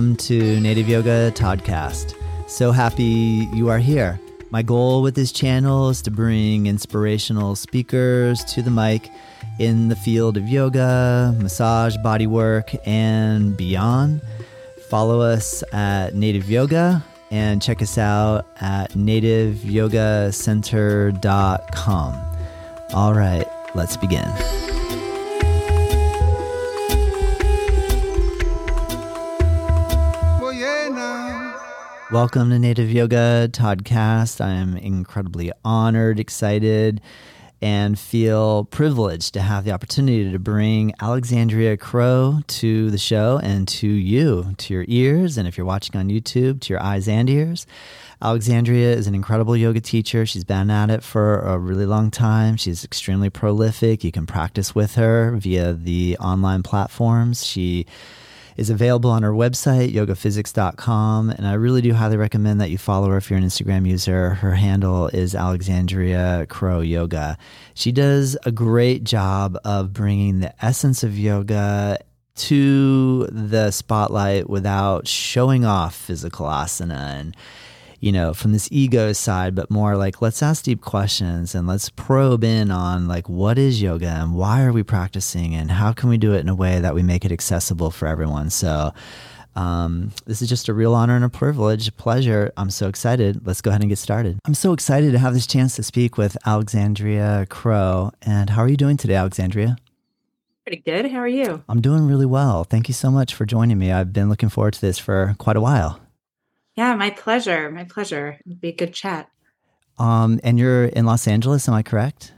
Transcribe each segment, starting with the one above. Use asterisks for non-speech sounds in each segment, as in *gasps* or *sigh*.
Welcome to Native Yoga Toddcast. So happy you are here. My goal with this channel is to bring inspirational speakers to the mic in the field of yoga, massage, bodywork, and beyond. Follow us at Native Yoga and check us out at nativeyogacenter.com. All right, let's begin. Welcome to Native Yoga Toddcast. I am incredibly honored, excited, and feel privileged to have the opportunity to bring Alexandria Crow to the show and to you, to your ears, and if you're watching on YouTube, to your eyes and ears. Alexandria is an incredible yoga teacher. She's been at it for a really long time. She's extremely prolific. You can practice with her via the online platforms. She is available on her website, yogaphysics.com. And I really do highly recommend that you follow her if you're an Instagram user. Her handle is Alexandria Crow Yoga. She does a great job of bringing the essence of yoga to the spotlight without showing off physical asana and you know, from this ego side, but more like let's ask deep questions and let's probe in on like what is yoga and why are we practicing and how can we do it in a way that we make it accessible for everyone. So, um, this is just a real honor and a privilege, a pleasure. I'm so excited. Let's go ahead and get started. I'm so excited to have this chance to speak with Alexandria Crow. And how are you doing today, Alexandria? Pretty good. How are you? I'm doing really well. Thank you so much for joining me. I've been looking forward to this for quite a while. Yeah, my pleasure. My pleasure. It'd be a good chat. Um, and you're in Los Angeles, am I correct?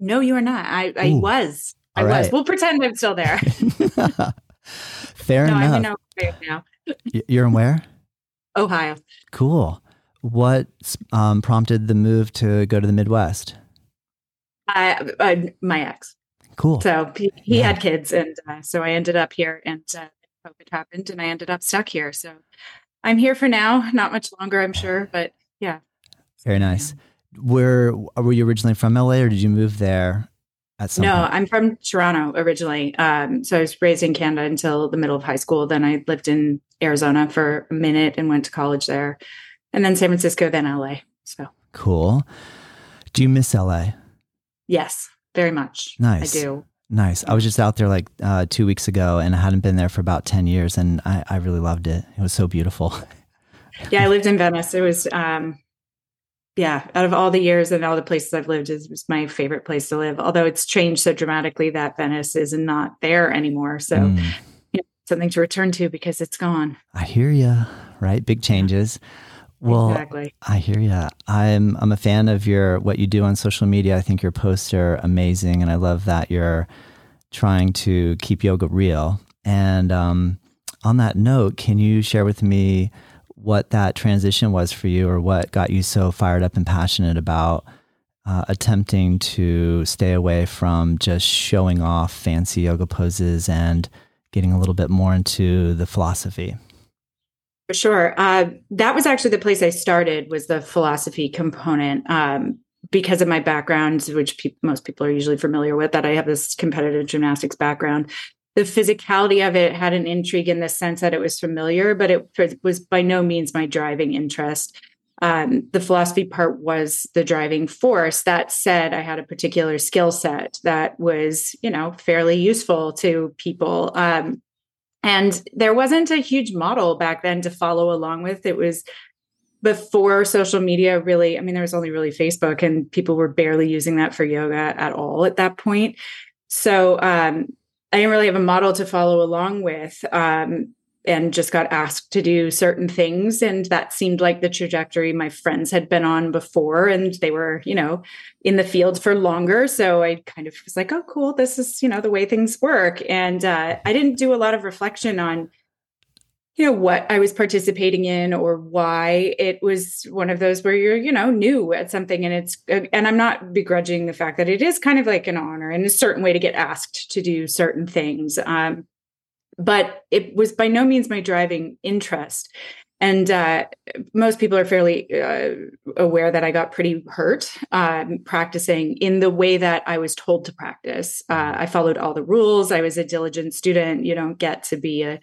No, you are not. I, I was. I right. was. We'll pretend I'm still there. *laughs* Fair no, enough. I'm in Ohio now. you're in where? Ohio. Cool. What um, prompted the move to go to the Midwest? Uh, uh, my ex. Cool. So he, he yeah. had kids, and uh, so I ended up here, and uh, COVID happened, and I ended up stuck here. So I'm here for now. Not much longer, I'm sure, but yeah. Very nice. Where were you originally from LA or did you move there at some No, point? I'm from Toronto originally. Um, so I was raised in Canada until the middle of high school. Then I lived in Arizona for a minute and went to college there. And then San Francisco, then LA. So cool. Do you miss LA? Yes, very much. Nice. I do. Nice. I was just out there like uh, two weeks ago and I hadn't been there for about 10 years and I, I really loved it. It was so beautiful. *laughs* yeah, I lived in Venice. It was, um, yeah, out of all the years and all the places I've lived, it was my favorite place to live. Although it's changed so dramatically that Venice is not there anymore. So, mm. you know, something to return to because it's gone. I hear you, right? Big changes. Yeah. Well, exactly. I hear you. I'm I'm a fan of your what you do on social media. I think your posts are amazing, and I love that you're trying to keep yoga real. And um, on that note, can you share with me what that transition was for you, or what got you so fired up and passionate about uh, attempting to stay away from just showing off fancy yoga poses and getting a little bit more into the philosophy? Sure. Uh, that was actually the place I started was the philosophy component. Um, because of my background, which pe- most people are usually familiar with, that I have this competitive gymnastics background. The physicality of it had an intrigue in the sense that it was familiar, but it was by no means my driving interest. Um, the philosophy part was the driving force. That said, I had a particular skill set that was, you know, fairly useful to people. Um, and there wasn't a huge model back then to follow along with. It was before social media really, I mean, there was only really Facebook and people were barely using that for yoga at all at that point. So um, I didn't really have a model to follow along with. Um, and just got asked to do certain things and that seemed like the trajectory my friends had been on before and they were you know in the field for longer. So i kind of was like oh cool this is you know the way things work. And uh, i didn't do a lot of reflection on you know what i was participating in or why. It was one of those where you're you know new at something and it's and i'm not begrudging the fact that it is kind of like an honor and a certain way to get asked to do certain things. Um, but it was by no means my driving interest. And uh, most people are fairly uh, aware that I got pretty hurt um, practicing in the way that I was told to practice. Uh, I followed all the rules. I was a diligent student. You don't get to be a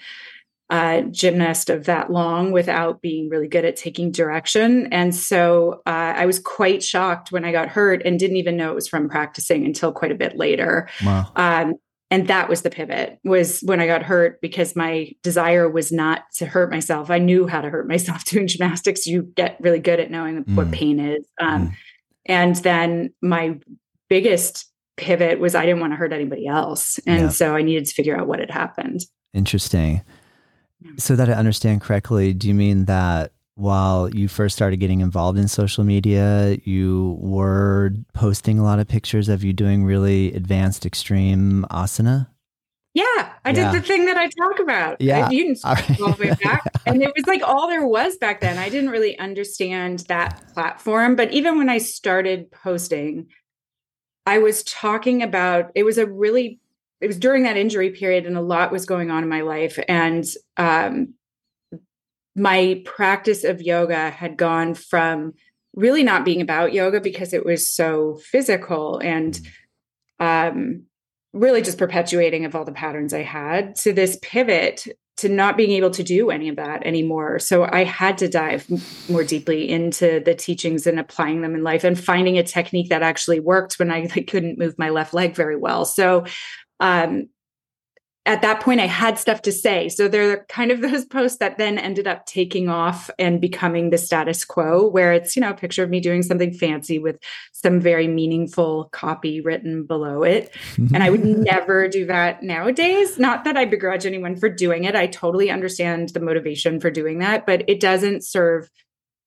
uh, gymnast of that long without being really good at taking direction. And so uh, I was quite shocked when I got hurt and didn't even know it was from practicing until quite a bit later. Wow. Um, and that was the pivot was when I got hurt because my desire was not to hurt myself. I knew how to hurt *laughs* myself doing gymnastics. You get really good at knowing mm. what pain is. Um, mm. And then my biggest pivot was I didn't want to hurt anybody else. And yeah. so I needed to figure out what had happened. Interesting. So that I understand correctly, do you mean that while you first started getting involved in social media, you were posting a lot of pictures of you doing really advanced extreme asana? Yeah, I yeah. did the thing that I talk about. Yeah, you can right. *laughs* all the way back, and it was like all there was back then. I didn't really understand that platform, but even when I started posting, I was talking about. It was a really it was during that injury period and a lot was going on in my life and um, my practice of yoga had gone from really not being about yoga because it was so physical and um, really just perpetuating of all the patterns I had to this pivot to not being able to do any of that anymore. So I had to dive more deeply into the teachings and applying them in life and finding a technique that actually worked when I like, couldn't move my left leg very well. So um, at that point I had stuff to say. So they're kind of *laughs* those posts that then ended up taking off and becoming the status quo, where it's, you know, a picture of me doing something fancy with some very meaningful copy written below it. *laughs* and I would never do that nowadays. Not that I begrudge anyone for doing it. I totally understand the motivation for doing that, but it doesn't serve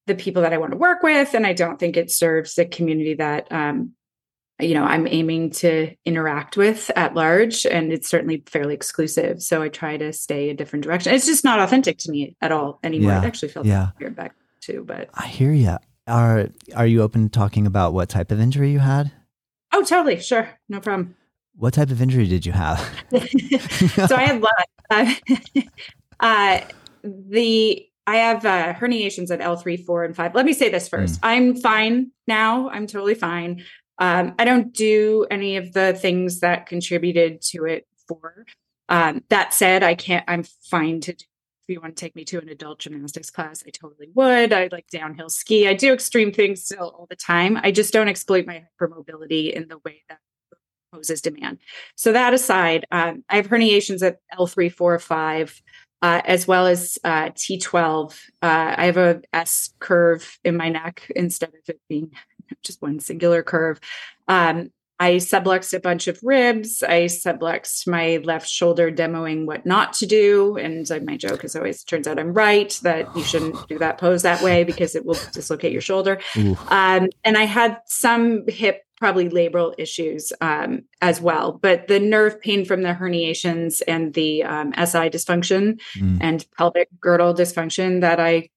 the people that I want to work with. And I don't think it serves the community that um, you know i'm aiming to interact with at large and it's certainly fairly exclusive so i try to stay a different direction it's just not authentic to me at all anymore yeah. it actually felt yeah. weird back too but i hear you are are you open to talking about what type of injury you had oh totally sure no problem what type of injury did you have *laughs* so i had uh, *laughs* uh, the I have uh, herniations at L3, 4, and 5. Let me say this first. Mm. I'm fine now. I'm totally fine. Um, I don't do any of the things that contributed to it for. Um, that said, I can't, I'm fine to do. If you want to take me to an adult gymnastics class, I totally would. I like downhill ski. I do extreme things still all the time. I just don't exploit my hypermobility in the way that poses demand. So that aside, um, I have herniations at L3, 4, 5. Uh, as well as uh, T12. Uh, I have a S curve in my neck instead of it being just one singular curve. Um, I subluxed a bunch of ribs. I subluxed my left shoulder, demoing what not to do. And my joke is always turns out I'm right that you shouldn't do that pose that way because it will dislocate your shoulder. Um, and I had some hip, probably labral issues um, as well. But the nerve pain from the herniations and the um, SI dysfunction mm. and pelvic girdle dysfunction that I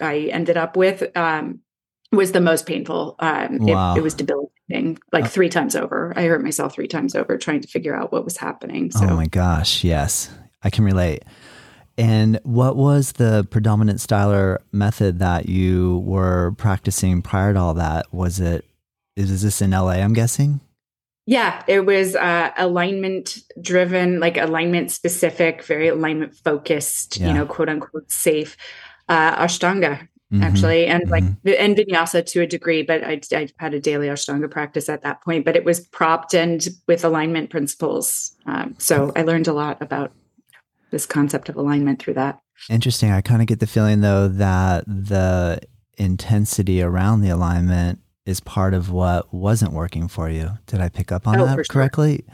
I ended up with um, was the most painful. Um, wow. it, it, was debilitating, like uh, three times over. I hurt myself three times over trying to figure out what was happening. So. Oh my gosh, yes, I can relate. And what was the predominant styler method that you were practicing prior to all that? Was it, is this in LA, I'm guessing? Yeah, it was uh, alignment driven, like alignment specific, very alignment focused, yeah. you know, quote unquote safe uh, Ashtanga mm-hmm. actually, and mm-hmm. like and vinyasa to a degree, but I, I had a daily Ashtanga practice at that point, but it was propped and with alignment principles. Um, so I learned a lot about this concept of alignment through that. Interesting. I kind of get the feeling though that the intensity around the alignment is part of what wasn't working for you. Did I pick up on oh, that correctly?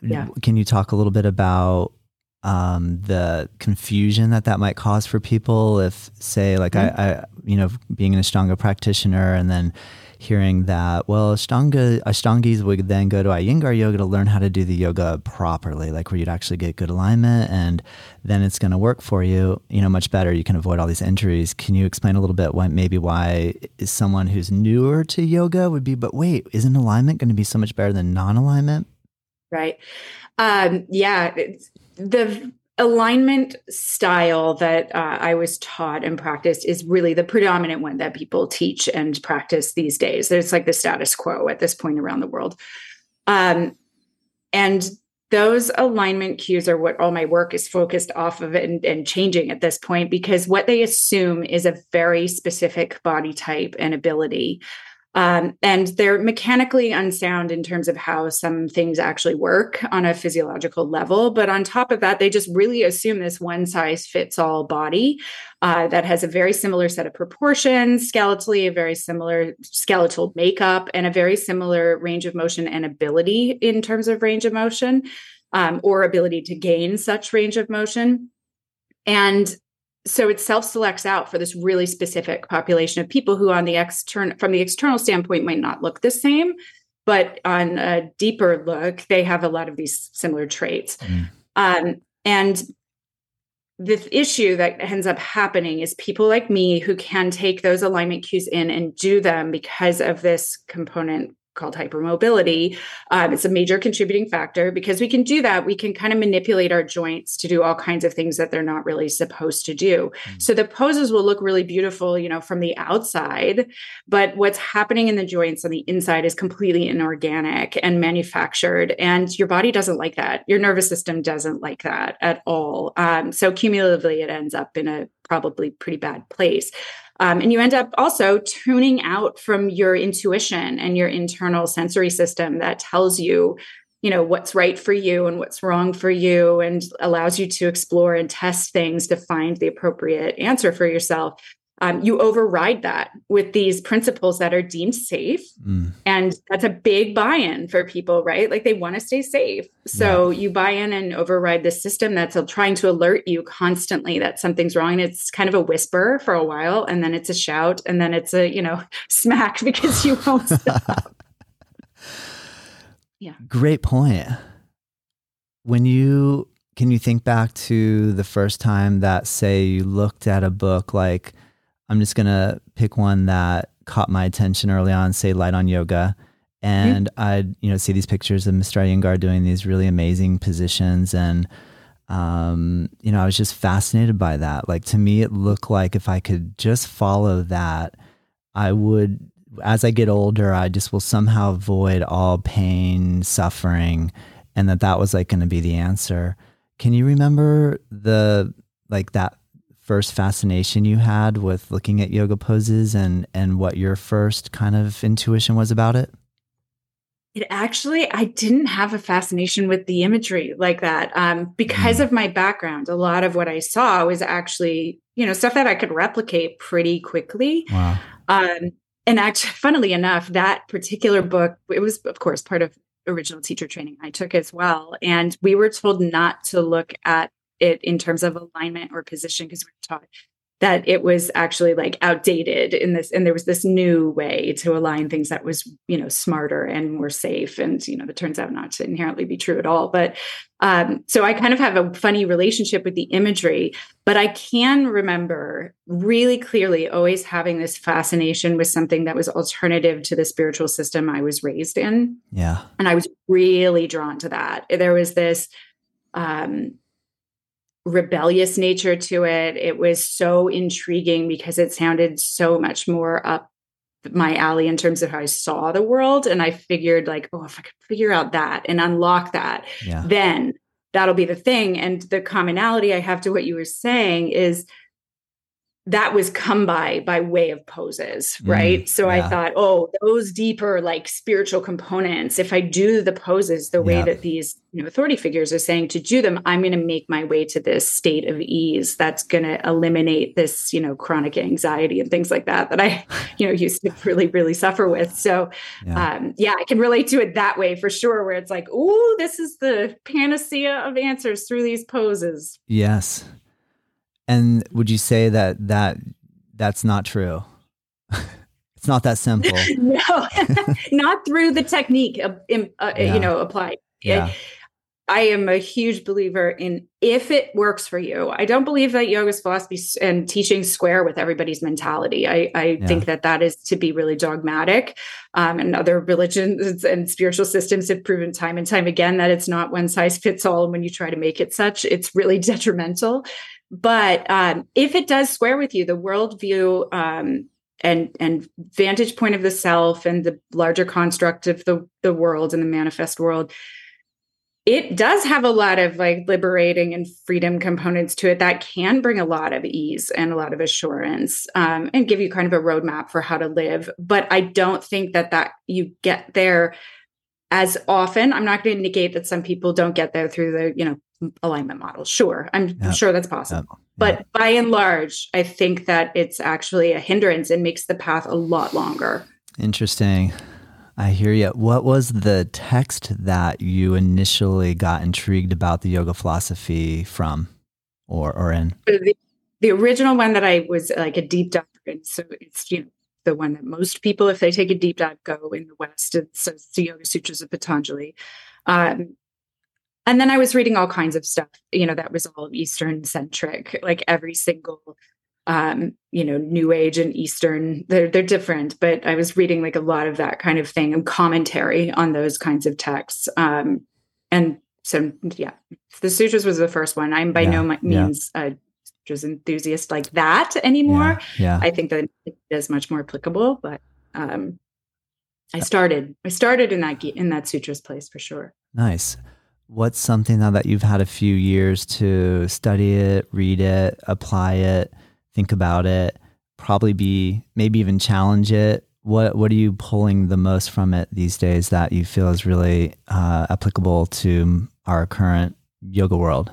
Sure. Yeah. Can you talk a little bit about um, the confusion that that might cause for people if say like mm-hmm. I, I, you know being an ashtanga practitioner and then hearing that well ashtanga ashtangis would then go to iyengar yoga to learn how to do the yoga properly like where you'd actually get good alignment and then it's going to work for you you know much better. You can avoid all these injuries. Can you explain a little bit why maybe why someone who's newer to yoga would be but wait isn't alignment going to be so much better than non-alignment? Right. Um, yeah the alignment style that uh, I was taught and practiced is really the predominant one that people teach and practice these days. There's like the status quo at this point around the world. Um, and those alignment cues are what all my work is focused off of and, and changing at this point because what they assume is a very specific body type and ability um, and they're mechanically unsound in terms of how some things actually work on a physiological level. But on top of that, they just really assume this one size fits all body uh, that has a very similar set of proportions, skeletally, a very similar skeletal makeup, and a very similar range of motion and ability in terms of range of motion um, or ability to gain such range of motion. And so it self-selects out for this really specific population of people who on the external from the external standpoint might not look the same but on a deeper look they have a lot of these similar traits mm. um, and the issue that ends up happening is people like me who can take those alignment cues in and do them because of this component called hypermobility. Um, it's a major contributing factor because we can do that. We can kind of manipulate our joints to do all kinds of things that they're not really supposed to do. Mm. So the poses will look really beautiful, you know, from the outside, but what's happening in the joints on the inside is completely inorganic and manufactured. And your body doesn't like that. Your nervous system doesn't like that at all. Um, so cumulatively, it ends up in a probably pretty bad place. Um, and you end up also tuning out from your intuition and your internal sensory system that tells you you know what's right for you and what's wrong for you and allows you to explore and test things to find the appropriate answer for yourself um, you override that with these principles that are deemed safe. Mm. And that's a big buy in for people, right? Like they want to stay safe. So yeah. you buy in and override the system that's trying to alert you constantly that something's wrong. And it's kind of a whisper for a while, and then it's a shout, and then it's a, you know, *laughs* smack *laughs* because you won't *laughs* stop. yeah. Great point. When you can you think back to the first time that say you looked at a book like I'm just gonna pick one that caught my attention early on, say light on yoga. And mm-hmm. I'd, you know, see these pictures of Mr. Iyengar doing these really amazing positions. And, um, you know, I was just fascinated by that. Like to me, it looked like if I could just follow that, I would, as I get older, I just will somehow avoid all pain, suffering, and that that was like going to be the answer. Can you remember the, like that first fascination you had with looking at yoga poses and and what your first kind of intuition was about it? It actually, I didn't have a fascination with the imagery like that um, because mm. of my background. A lot of what I saw was actually, you know, stuff that I could replicate pretty quickly. Wow. Um, and actually, *laughs* funnily enough, that particular book, it was, of course, part of original teacher training I took as well. And we were told not to look at it in terms of alignment or position because we were taught that it was actually like outdated in this and there was this new way to align things that was you know smarter and more safe and you know that turns out not to inherently be true at all. But um, so i kind of have a funny relationship with the imagery but i can remember really clearly always having this fascination with something that was alternative to the spiritual system i was raised in. Yeah. And i was really drawn to that. There was this um, rebellious nature to it. It was so intriguing because it sounded so much more up my alley in terms of how I saw the world. And I figured, like, oh, if I could figure out that and unlock that, yeah. then that'll be the thing. And the commonality I have to what you were saying is that was come by by way of poses mm, right mm, so yeah. i thought oh those deeper like spiritual components if i do the poses the way yeah. that these you know authority figures are saying to do them i'm going to make my way to this state of ease that's going to eliminate this you know chronic anxiety and things like that that i you know used to really really suffer with so yeah. um yeah i can relate to it that way for sure where it's like oh this is the panacea of answers through these poses yes and would you say that that that's not true? *laughs* it's not that simple. *laughs* no, *laughs* not through the technique, uh, uh, yeah. you know, applied. Yeah. I am a huge believer in if it works for you. I don't believe that yoga's philosophy and teaching square with everybody's mentality. I, I yeah. think that that is to be really dogmatic. Um, and other religions and spiritual systems have proven time and time again that it's not one size fits all. And when you try to make it such, it's really detrimental. But um, if it does square with you, the worldview um, and and vantage point of the self and the larger construct of the the world and the manifest world, it does have a lot of like liberating and freedom components to it that can bring a lot of ease and a lot of assurance um, and give you kind of a roadmap for how to live. But i don't think that that you get there as often. I'm not going to negate that some people don't get there through the you know alignment model sure i'm sure that's possible but by and large i think that it's actually a hindrance and makes the path a lot longer interesting I hear you. What was the text that you initially got intrigued about the yoga philosophy from or, or in? The, the original one that I was like a deep dive in. So it's, you know, the one that most people, if they take a deep dive, go in the West. So it's the Yoga Sutras of Patanjali. Um, and then I was reading all kinds of stuff, you know, that was all Eastern centric, like every single um, you know, New Age and Eastern. They're they're different, but I was reading like a lot of that kind of thing and commentary on those kinds of texts. Um, and so, yeah, the sutras was the first one. I'm by yeah, no means yeah. a sutras enthusiast like that anymore. Yeah, yeah, I think that it is much more applicable, but um, I started I started in that in that sutras place for sure. Nice. What's something now that you've had a few years to study it, read it, apply it? think about it, probably be maybe even challenge it. What what are you pulling the most from it these days that you feel is really uh, applicable to our current yoga world?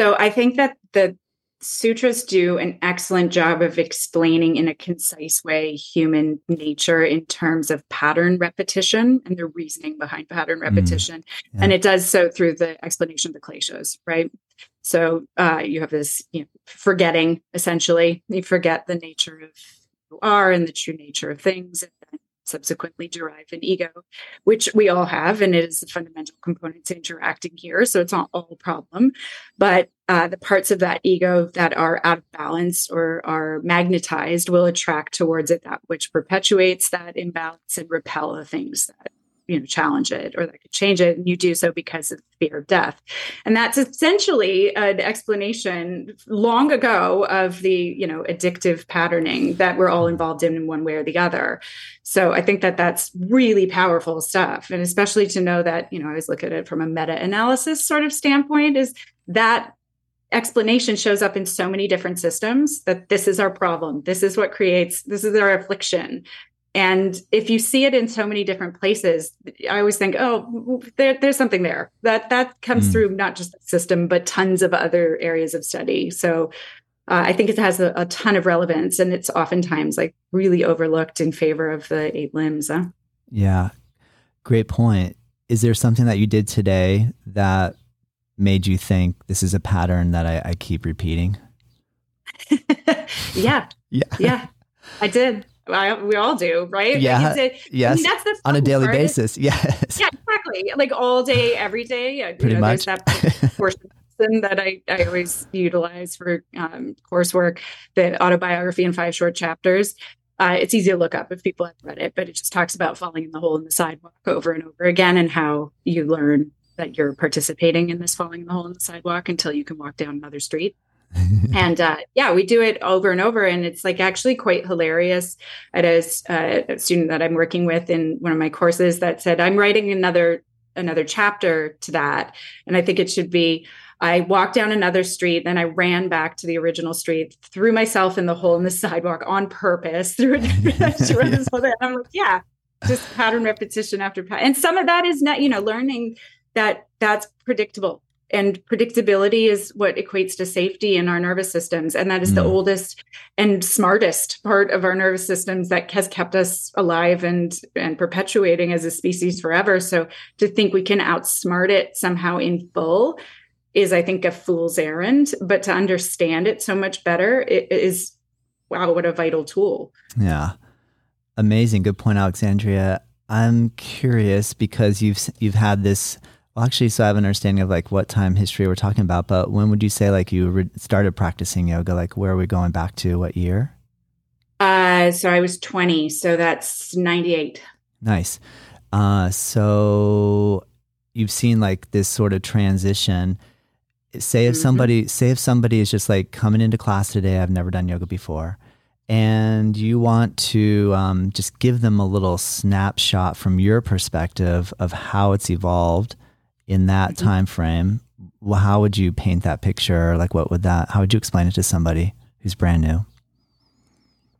So I think that the sutras do an excellent job of explaining in a concise way human nature in terms of pattern repetition and the reasoning behind pattern mm, repetition. Mm, yeah. And it does so through the explanation of the kleshas, right? So uh, you have this you know, forgetting, essentially. You forget the nature of who you are and the true nature of things, and subsequently derive an ego, which we all have, and it is a fundamental component to interacting here. So it's not all problem, but uh, the parts of that ego that are out of balance or are magnetized will attract towards it that which perpetuates that imbalance and repel the things that you know challenge it or that could change it and you do so because of fear of death. And that's essentially an explanation long ago of the you know addictive patterning that we're all involved in in one way or the other. So i think that that's really powerful stuff. And especially to know that you know i always look at it from a meta-analysis sort of standpoint is that explanation shows up in so many different systems that this is our problem. This is what creates this is our affliction and if you see it in so many different places, I always think, oh, there, there's something there that that comes mm. through not just the system, but tons of other areas of study. So uh, I think it has a, a, ton of relevance, and it's oftentimes like really overlooked in favor of the eight limbs. Huh? Yeah, great point. Is there something that you did today that made you think this is a pattern that I, I keep repeating? *laughs* yeah, *laughs* yeah, yeah, I did. I, we all do, right? Yeah. Like yes. I mean, that's the on a daily part. basis. *laughs* Yes. Yeah, exactly. Like all day, every day. Pretty know, much. that portion that I, I always utilize for um, coursework, the autobiography in five short chapters. Uh, it's easy to look up if people have read it, but it just talks about falling in the hole in the sidewalk over and over again and how you learn that you're participating in this falling in the hole in the sidewalk until you can walk down another street. *laughs* and uh, yeah, we do it over and over, and it's like actually quite hilarious. I had a, uh, a, student that I'm working with in one of my courses that said, "I'm writing another another chapter to that, and I think it should be." I walked down another street, then I ran back to the original street, threw myself in the hole in the *laughs* sidewalk on purpose. Through *laughs* whole. I'm like, yeah, just pattern repetition after pattern, and some of that is not, you know, learning that that's predictable and predictability is what equates to safety in our nervous systems. And that is mm. the oldest and smartest part of our nervous systems that has kept us alive and and perpetuating as a species forever. So to think we can outsmart it somehow in full is i think a fool's errand. But to understand it so much better it is wow what a vital tool. Yeah. Amazing. Good point alexandria. I'm curious because you've you've had this well, actually, so I have an understanding of like what time history we're talking about, but when would you say like you re- started practicing yoga? Like where are we going back to? What year? Uh, so I was 20, so that's 98. Nice. Uh, so you've seen like this sort of transition. Say if mm-hmm. somebody, say if somebody is just like coming into class today, I've never done yoga before, and you want to um, just give them a little snapshot from your perspective of how it's evolved in that mm-hmm. time frame, well, how would you paint that picture? Like, what would that? How would you explain it to somebody who's brand new?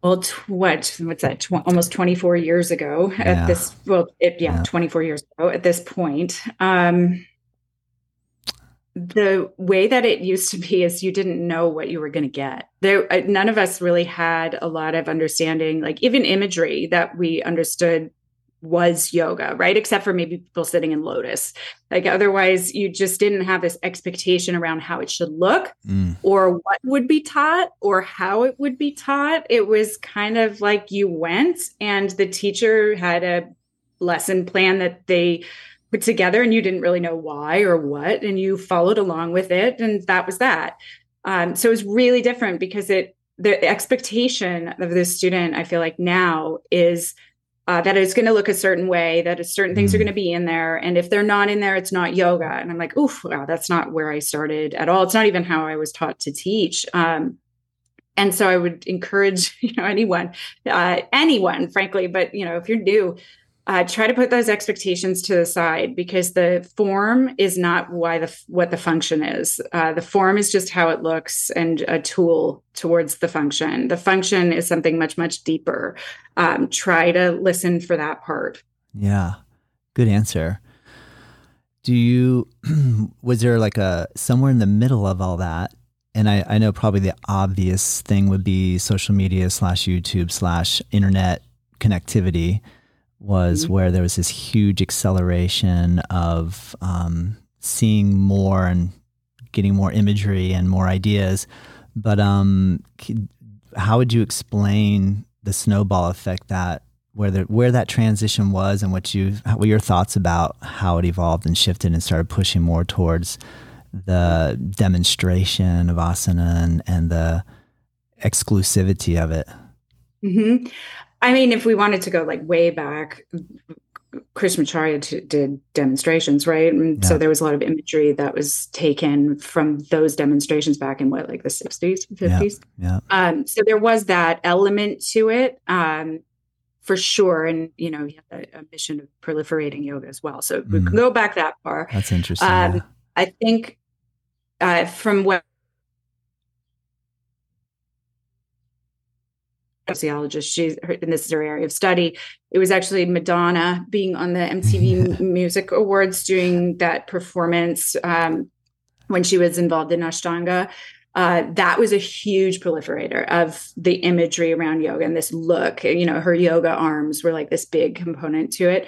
Well, tw- what what's that? Tw- almost twenty four years ago at this. Well, it, yeah, yeah, twenty four years ago at this point. Um, the way that it used to be is you didn't know what you were going to get. There, uh, none of us really had a lot of understanding, like even imagery that we understood was yoga, right? Except for maybe people sitting in lotus. Like otherwise, you just didn't have this expectation around how it should look mm. or what would be taught or how it would be taught. It was kind of like you went and the teacher had a lesson plan that they put together and you didn't really know why or what and you followed along with it and that was that um, so it was really different because it the expectation of the student i feel like now is uh, that it's going to look a certain way that certain things are going to be in there. And if they're not in there it's not yoga. And i'm like oof wow that's not where i started at all. It's not even how i was taught to teach. Um, and so i would encourage *laughs* you know anyone uh, anyone frankly but you know if you're new uh, try to put those expectations to the side because the form is not why the what the function is. Uh, the form is just how it looks and a tool towards the function. The function is something much much deeper. Um, try to listen for that part. Yeah, good answer. Do you *clears throat* was there like a somewhere in the middle of all that? And I, I know probably the obvious thing would be social media slash YouTube slash internet connectivity was mm-hmm. where there was this huge acceleration of um, seeing more and getting more imagery and more ideas. But um, how would you explain the snowball effect that where the, where that transition was and what you what your thoughts about how it evolved and shifted and started pushing more towards the demonstration of asana and, and the exclusivity of it? Mm-hmm. I mean, if we wanted to go like way back, Krishnamacharya t- did demonstrations, right? And yeah. so there was a lot of imagery that was taken from those demonstrations back in what, like the 60s, 50s? Yeah. yeah. Um, so there was that element to it um, for sure. And, you know, he had a, a, mission of proliferating yoga as well. So mm. we can go back that far. That's interesting. Um, yeah. I think uh, from what sociologist. She's in this is her area of study. It was actually Madonna being on the MTV *laughs* Music Awards doing that performance um, when she was involved in Ashtanga. Uh, that was a huge proliferator of the imagery around yoga and this look. You know, her yoga arms were like this big component to it.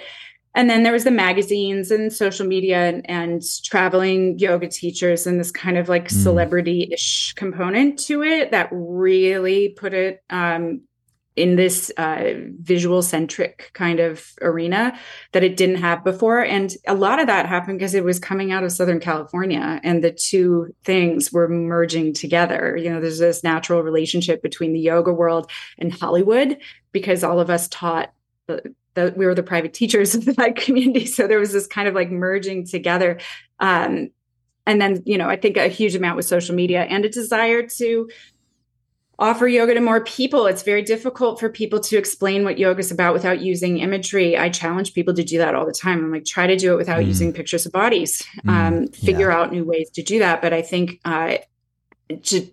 And then there was the magazines and social media and, and traveling yoga teachers and this kind of like mm. celebrity ish component to it that really put it um, in this uh, visual centric kind of arena that it didn't have before. And a lot of that happened because it was coming out of Southern California and the two things were merging together. You know, there's this natural relationship between the yoga world and Hollywood because all of us taught the we were the private teachers *laughs* of the community. So there was this kind of like merging together. Um, and then, you know, I think a huge amount with social media and a desire to offer yoga to more people. It's very difficult for people to explain what yoga is about without using imagery. I challenge people to do that all the time. I'm like, try to do it without mm. using pictures of bodies. Mm. Um, figure yeah. out new ways to do that. But I think uh, to,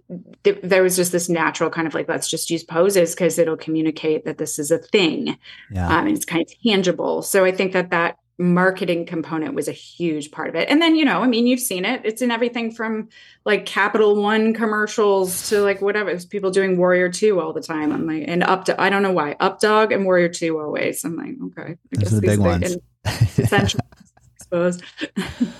th- there was just this natural kind of like, let's just use poses because it'll communicate that this is a thing. Yeah. Um, and it's kind of tangible. So I think that that marketing component was a huge part of it. And then, you know, I mean, you've seen it. It's in everything from like Capital One commercials to like whatever. It's people doing Warrior 2 all the time. I'm like, and up to, I don't know why, Up Dog and Warrior 2 always. I'm like, okay. I Those are the big ones. Essential, I suppose.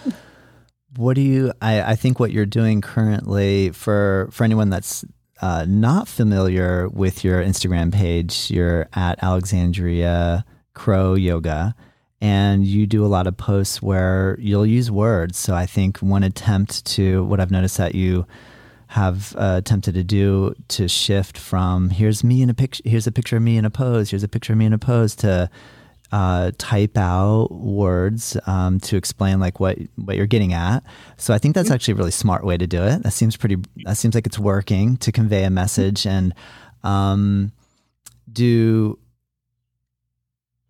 *laughs* what do you, I, I think what you're doing currently for, for anyone that's uh, not familiar with your Instagram page, you're at Alexandria Crow Yoga and you do a lot of posts where you'll use words. So I think one attempt to what I've noticed that you have uh, attempted to do to shift from here's me in a picture, here's a picture of me in a pose, here's a picture of me in a pose to uh, type out words um, to explain like what what you're getting at. So I think that's mm-hmm. actually a really smart way to do it. That seems pretty. That seems like it's working to convey a message and um, do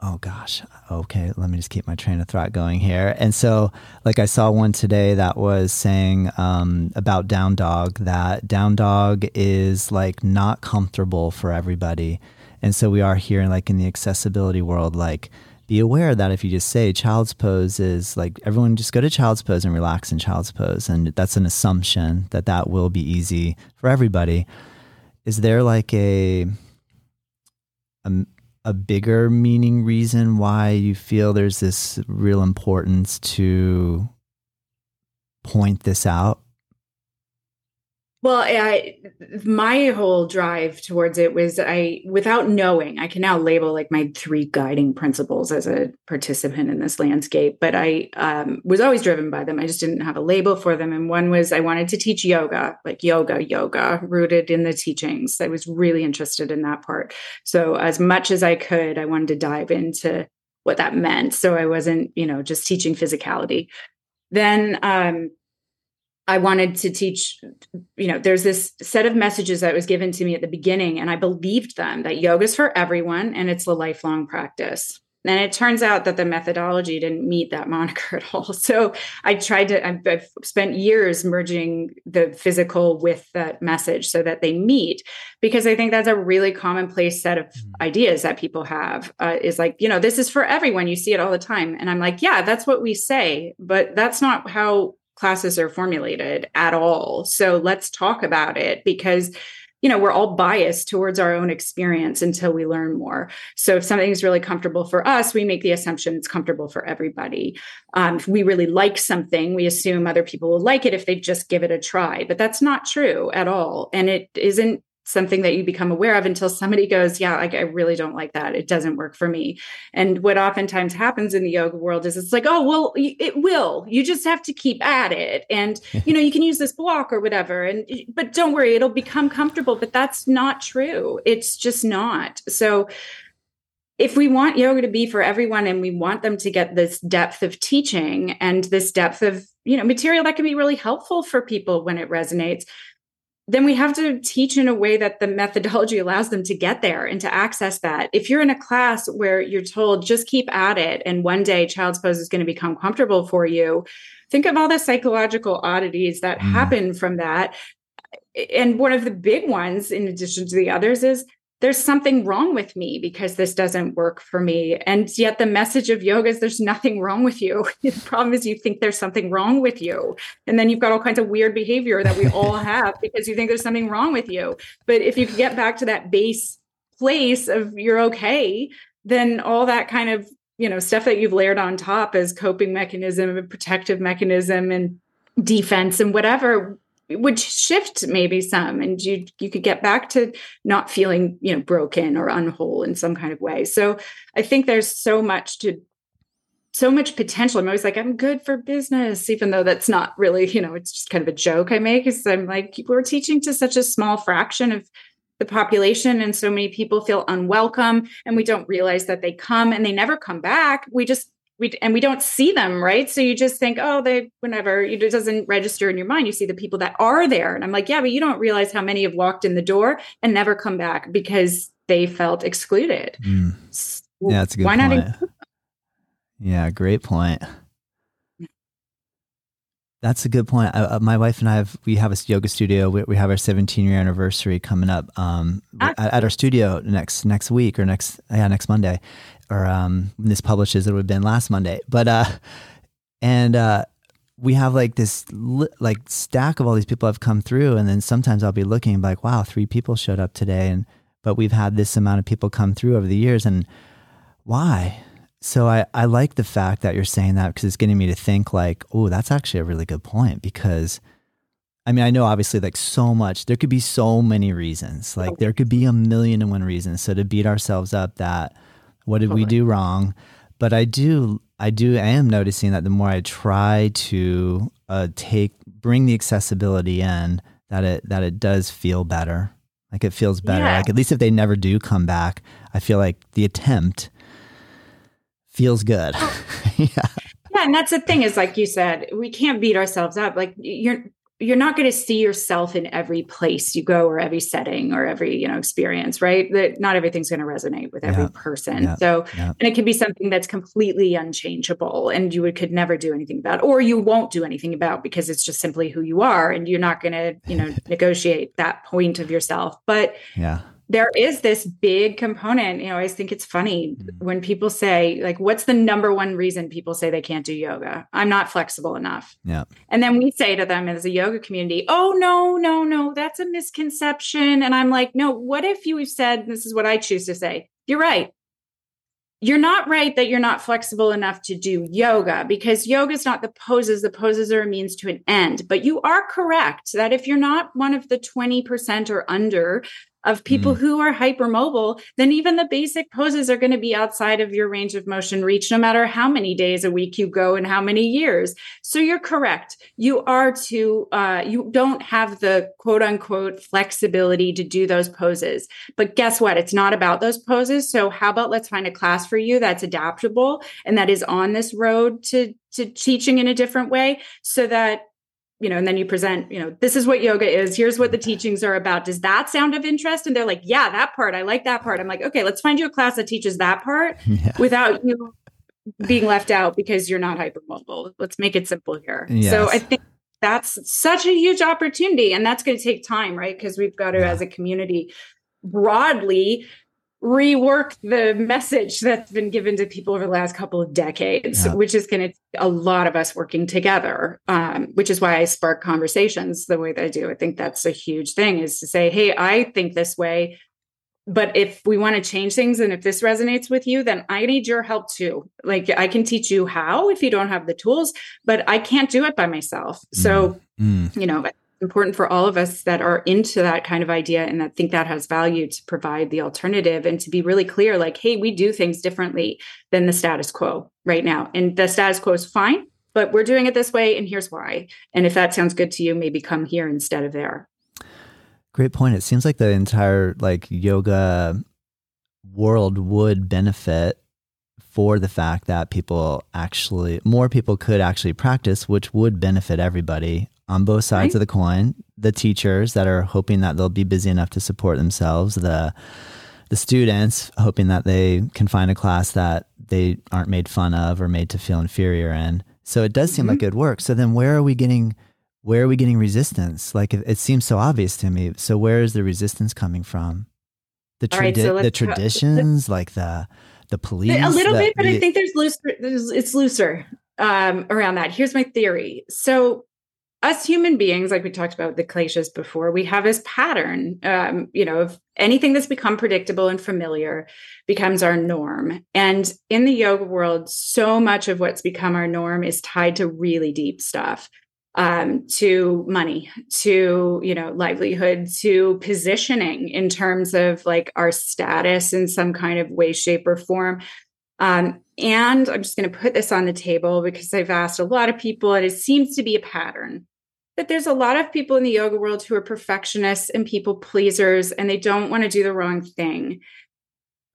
oh gosh, okay, let me just keep my train of thought going here. And so, like, I saw one today that was saying um, about down dog that down dog is like not comfortable for everybody. And so, we are here, like, in the accessibility world, like, be aware that if you just say child's pose is like everyone just go to child's pose and relax in child's pose and that's an assumption that that will be easy for everybody is there like a a, a bigger meaning reason why you feel there's this real importance to point this out well, I my whole drive towards it was I without knowing, I can now label like my three guiding principles as a participant in this landscape, but I um, was always driven by them. I just didn't have a label for them. And one was I wanted to teach yoga, like yoga, yoga rooted in the teachings. I was really interested in that part. So as much as I could, I wanted to dive into what that meant. So I wasn't, you know, just teaching physicality. Then um, I wanted to teach, you know, there's this set of messages that was given to me at the beginning, and I believed them that yoga is for everyone and it's a lifelong practice. And it turns out that the methodology didn't meet that moniker *laughs* at all. So I tried to, I've spent years merging the physical with that message so that they meet, because I think that's a really commonplace set of mm-hmm. ideas that people have uh, is like, you know, this is for everyone. You see it all the time. And I'm like, yeah, that's what we say, but that's not how classes are formulated at all. So let's talk about it because you know we're all biased towards our own experience until we learn more. So if something is really comfortable for us we make the assumption it's comfortable for everybody. Um, if we really like something we assume other people will like it if they just give it a try but that's not true at all. And it isn't something that you become aware of until somebody goes, Yeah, like I really don't like that. It doesn't work for me. And what oftentimes happens in the yoga world is it's like, Oh, well, it will. You just have to keep at it. And, you know, you can use this block or whatever. And, but don't worry, it'll become comfortable. But that's not true. It's just not. So, if we want yoga to be for everyone and we want them to get this depth of teaching and this depth of you know material that can be really helpful for people when it resonates then we have to teach in a way that the methodology allows them to get there and to access that. If you're in a class where you're told just keep at it and one day child's pose is going to become comfortable for you, think of all the psychological oddities that mm. happen from that. And one of the big ones, in addition to the others, is there's something wrong with me because this doesn't work for me. And yet the message of yoga is there's nothing wrong with you. *laughs* the problem is you think there's something wrong with you. And then you've got all kinds of weird behavior that we all *laughs* have because you think there's something wrong with you. But if you get back to that base place of you're okay, then all that kind of, you know, stuff that you've layered on top as coping mechanism and protective mechanism and defense and whatever would shift maybe some and you you could get back to not feeling you know broken or unwhole in some kind of way. So i think there's so much to so much potential. I'm always like i'm good for business even though that's not really you know it's just kind of a joke i make is i'm like we're teaching to such a small fraction of the population and so many people feel unwelcome and we don't realize that they come and they never come back. We just we and we don't see them right so you just think oh they whenever it doesn't register in your mind you see the people that are there and i'm like yeah but you don't realize how many have walked in the door and never come back because they felt excluded mm. so yeah that's a good why point. not yeah great point that's a good point. Uh, my wife and I have we have a yoga studio. We, we have our 17 year anniversary coming up um, ah. at, at, our studio next next week or next yeah next Monday, or um, when this publishes, it would have been last Monday. But uh, and uh, we have like this li- like stack of all these people have come through, and then sometimes I'll be looking and be like, wow, three people showed up today, and but we've had this amount of people come through over the years, and why? So I, I like the fact that you're saying that because it's getting me to think like, oh, that's actually a really good point because I mean, I know obviously like so much, there could be so many reasons. Like there could be a million and one reasons. So to beat ourselves up that what did totally. we do wrong? But I do, I do, I am noticing that the more I try to uh, take, bring the accessibility in, that it that it does feel better. Like it feels better. Yeah. Like at least if they never do come back, I feel like the attempt feels good. *laughs* yeah. Yeah, and that's the thing is like you said, we can't beat ourselves up. Like you're you're not going to see yourself in every place you go or every setting or every you know experience right that not everything's going to resonate with every Yeah. person Yeah. so Yeah. and it can be something that's completely unchangeable and you would, could never do anything about or you won't do anything about because it's just simply who you are and you're not going to you know *laughs* negotiate that point of yourself but Yeah. There is this big component you know i always think it's funny Mhm. when people say like what's the number one reason people say they can't do yoga i'm not flexible enough Yeah. and then we say to them as a yoga community oh no no no that's a misconception and i'm like no what if you said this is what i choose to say you're right you're not right that you're not flexible enough to do yoga because yoga is not the poses. The poses are a means to an end. But you are correct that if you're not one of the 20% or under of people who are hypermobile, then even the basic poses are going to be outside of your range of motion reach, no matter how many days a week you go and how many years. So you're correct. You are to, uh, you don't have the quote unquote flexibility to do those poses. But guess what? It's not about those poses. So how about let's find a class for you that's adaptable and that is on this road to to teaching in a different way so that you know and then you present you know this is what yoga is here's what the teachings are about. Does that sound of interest? And they're like yeah that part i like that part. I'm like okay let's find you a class that teaches that part *laughs* Yeah. without you being left out because you're not hypermobile. Let's make it simple here. So i think that's such a huge opportunity and that's going to take time right? Because we've got to Yeah. as a community broadly rework the message that's been given to people over the last couple of decades Yeah. which is going to a lot of us working together um, which is why i spark conversations the way that i do i think that's a huge thing is to say hey i think this way but if we want to change things and if this resonates with you then i need your help too like i can teach you how if you don't have the tools but i can't do it by myself so Mm. you know important for all of us that are into that kind of idea and that think that has value to provide the alternative and to be really clear like hey we do things differently than the status quo right now. And the status quo is fine but we're doing it this way and here's why. And if that sounds good to you maybe come here instead of there. Great point. It seems like the entire like yoga world would benefit for the fact that people actually more people could actually practice, which would benefit everybody on both sides Right. of the coin. The teachers that are hoping that they'll be busy enough to support themselves, the the students hoping that they can find a class that they aren't made fun of or made to feel inferior in. So it does seem Mhm. like good work. So then where are we getting where are we getting resistance? Like it, it seems so obvious to me. So where is the resistance coming from? The All right, tradi- so the traditions, like the the police. a little the- bit but i think there's looser there's, it's looser um, around that here's my theory so us human beings like we talked about the kleshas before we have this pattern um, you know of anything that's become predictable and familiar becomes our norm and in the yoga world so much of what's become our norm is tied to really deep stuff um, to money, to you know livelihood, to positioning in terms of like our status in some kind of way, shape, or form. Um, and I'm just going to put this on the table because I've asked a lot of people, and it seems to be a pattern that there's a lot of people in the yoga world who are perfectionists and people pleasers, and they don't want to do the wrong thing.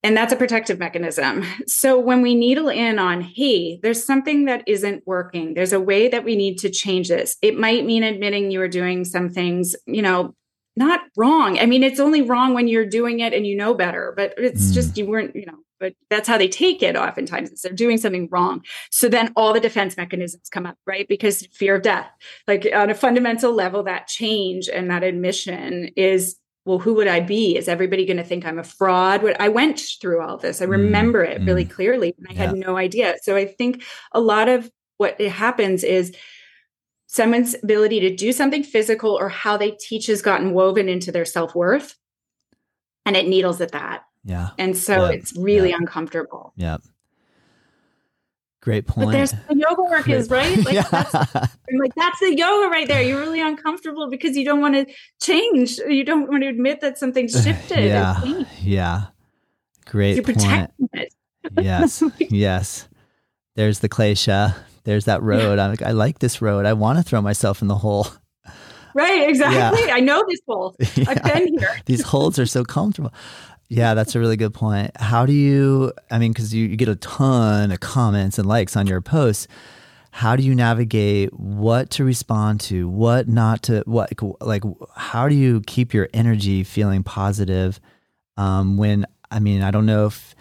And that's a protective mechanism. So when we needle in on, hey, there's something that isn't working, there's a way that we need to change this. It might mean admitting you are doing some things, you know, not wrong. I mean, it's only wrong when you're doing it and you know better, but it's Mm. just you weren't, you know, but that's how they take it oftentimes is they're doing something wrong. So then all the defense mechanisms come up, right? Because fear of death. Like on a fundamental level, that change and that admission is well, who would I be? Is everybody going to think I'm a fraud? What I went through all this. I mm, remember it really mm. clearly and I had no idea. So I think a lot of what it happens is someone's ability to do something physical or how they teach has gotten woven into their self-worth and it needles at that. Yeah, And so Yeah. it's really Yeah. uncomfortable. yeah. Great point. But there's the yoga work Great is right. Like yeah. that's I'm like that's the yoga right there. You're really uncomfortable because you don't want to change. You don't want to admit that something's *laughs* shifted. yeah, yeah. Great protecting it. yes, *laughs* yes. There's the klesha. There's that road. I'm like, I like this road. I want to throw myself in the hole. Right, exactly. I know this hole. I've *laughs* been here. These holes are so comfortable. Yeah, that's a really good point. How do you, I mean, because you, you get a ton of comments and likes on your posts. how do you navigate what to respond to, what not to, what like how do you keep your energy feeling positive um, when I mean I don't know if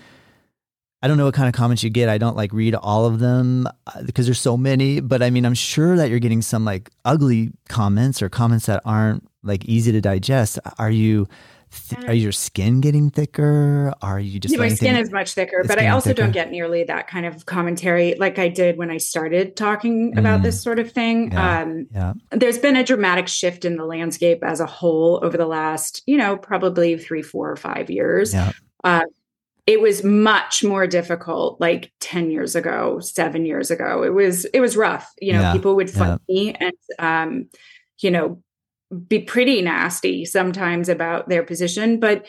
I don't know what kind of comments you get. I don't like read all of them because uh, there's so many, but I mean, I'm sure that you're getting some like ugly comments or comments that aren't like easy to digest. Are you, th- are your skin getting thicker? Are you just, yeah, my skin is much thicker, but I also thicker? don't get nearly that kind of commentary like I did when I started talking about mm. this sort of thing. Yeah. Um, yeah. There's been a dramatic shift in the landscape as a whole over the last, you know, probably three, four or five years. Yeah. Uh, it was much more difficult like 10 years ago 7 years ago it was it was rough you know yeah, people would fight me and um you know be pretty nasty sometimes about their position but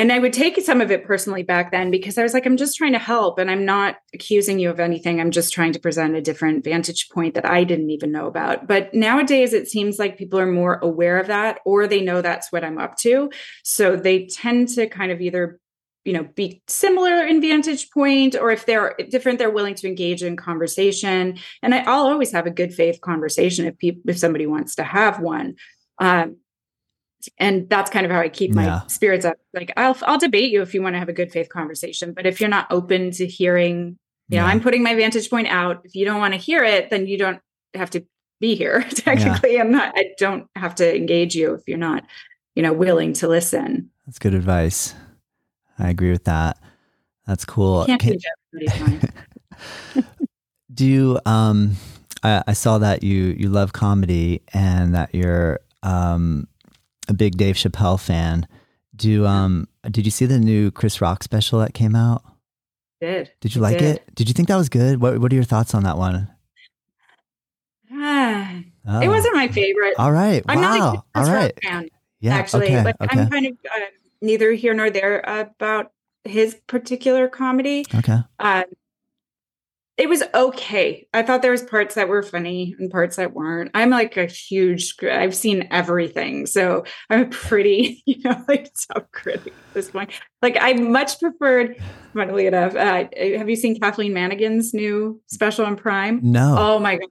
and I would take some of it personally back then because I was like, I'm just trying to help and I'm not accusing you of anything. I'm just trying to present a different vantage point that I didn't even know about. But nowadays, it seems like people are more aware of that or they know that's what I'm up to. So they tend to kind of either you know be similar in vantage point or if they're different they're willing to engage in conversation. And I, will always have a good faith conversation if people if somebody wants to have one. Um, and that's kind of how i keep my yeah. spirits up. Like i'll i'll debate you if you want to have a good faith conversation but if you're not open to hearing you know i'm putting my vantage point out. If you don't want to hear it then you don't have to be here *laughs* technically. Yeah. i'm not i don't have to engage you if you're not you know willing to listen. That's good advice I agree with that. That's cool. Can't Can, *laughs* do you um I, I, saw that you you love comedy and that you're um a big Dave Chappelle fan. Do um did you see the new Chris Rock special that came out? Did. Did you like did. it? Did you think that was good? What what are your thoughts on that one? *sighs* Ah, oh. It wasn't my favorite. All right. I'm wow. not a Chris All right. fan. Yeah. Actually, okay. like okay. I'm kind of uh, neither here nor there about his particular comedy. Okay. Um, it was okay. I thought there was parts that were funny and parts that weren't. I'm like a huge. I've seen everything, so I'm a pretty, *laughs* you know, like top critic at this point. Like I much preferred. Funnily enough, uh, have you seen Kathleen Madigan's new special on Prime? No. Oh my god.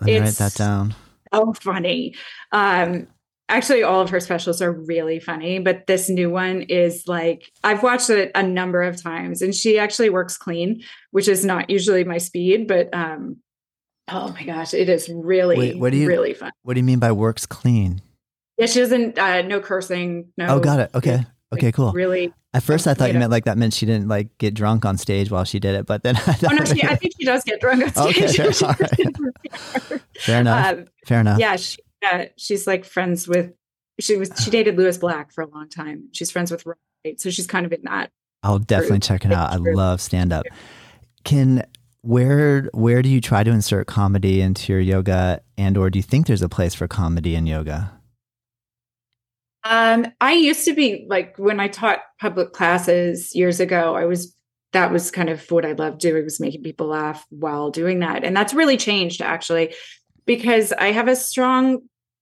Let me write that down. Oh, funny. Um, actually all of her specials are really funny but this new one is like i've watched it a number of times and she actually works clean which is not usually my speed but um oh my gosh it is really Wait, what do you, really fun. what do you mean by works clean? Yeah she doesn't uh no cursing no oh got it. Okay. Okay cool. really at first i thought you, know. meant like that meant she didn't like get drunk on stage while she did it but then *laughs* I oh no she, i think she does get drunk on stage. okay, fair, *laughs* right. fair enough. Um, fair enough. yeah she, yeah, she's like friends with she was she dated Lewis Black for a long time. She's friends with Right, so she's kind of in that. I'll definitely group. check it out. I love stand up. Can where where do you try to insert comedy into your yoga, and or do you think there's a place for comedy in yoga? Um, I used to be like when I taught public classes years ago. I was that was kind of what I loved doing was making people laugh while doing that, and that's really changed actually because I have a strong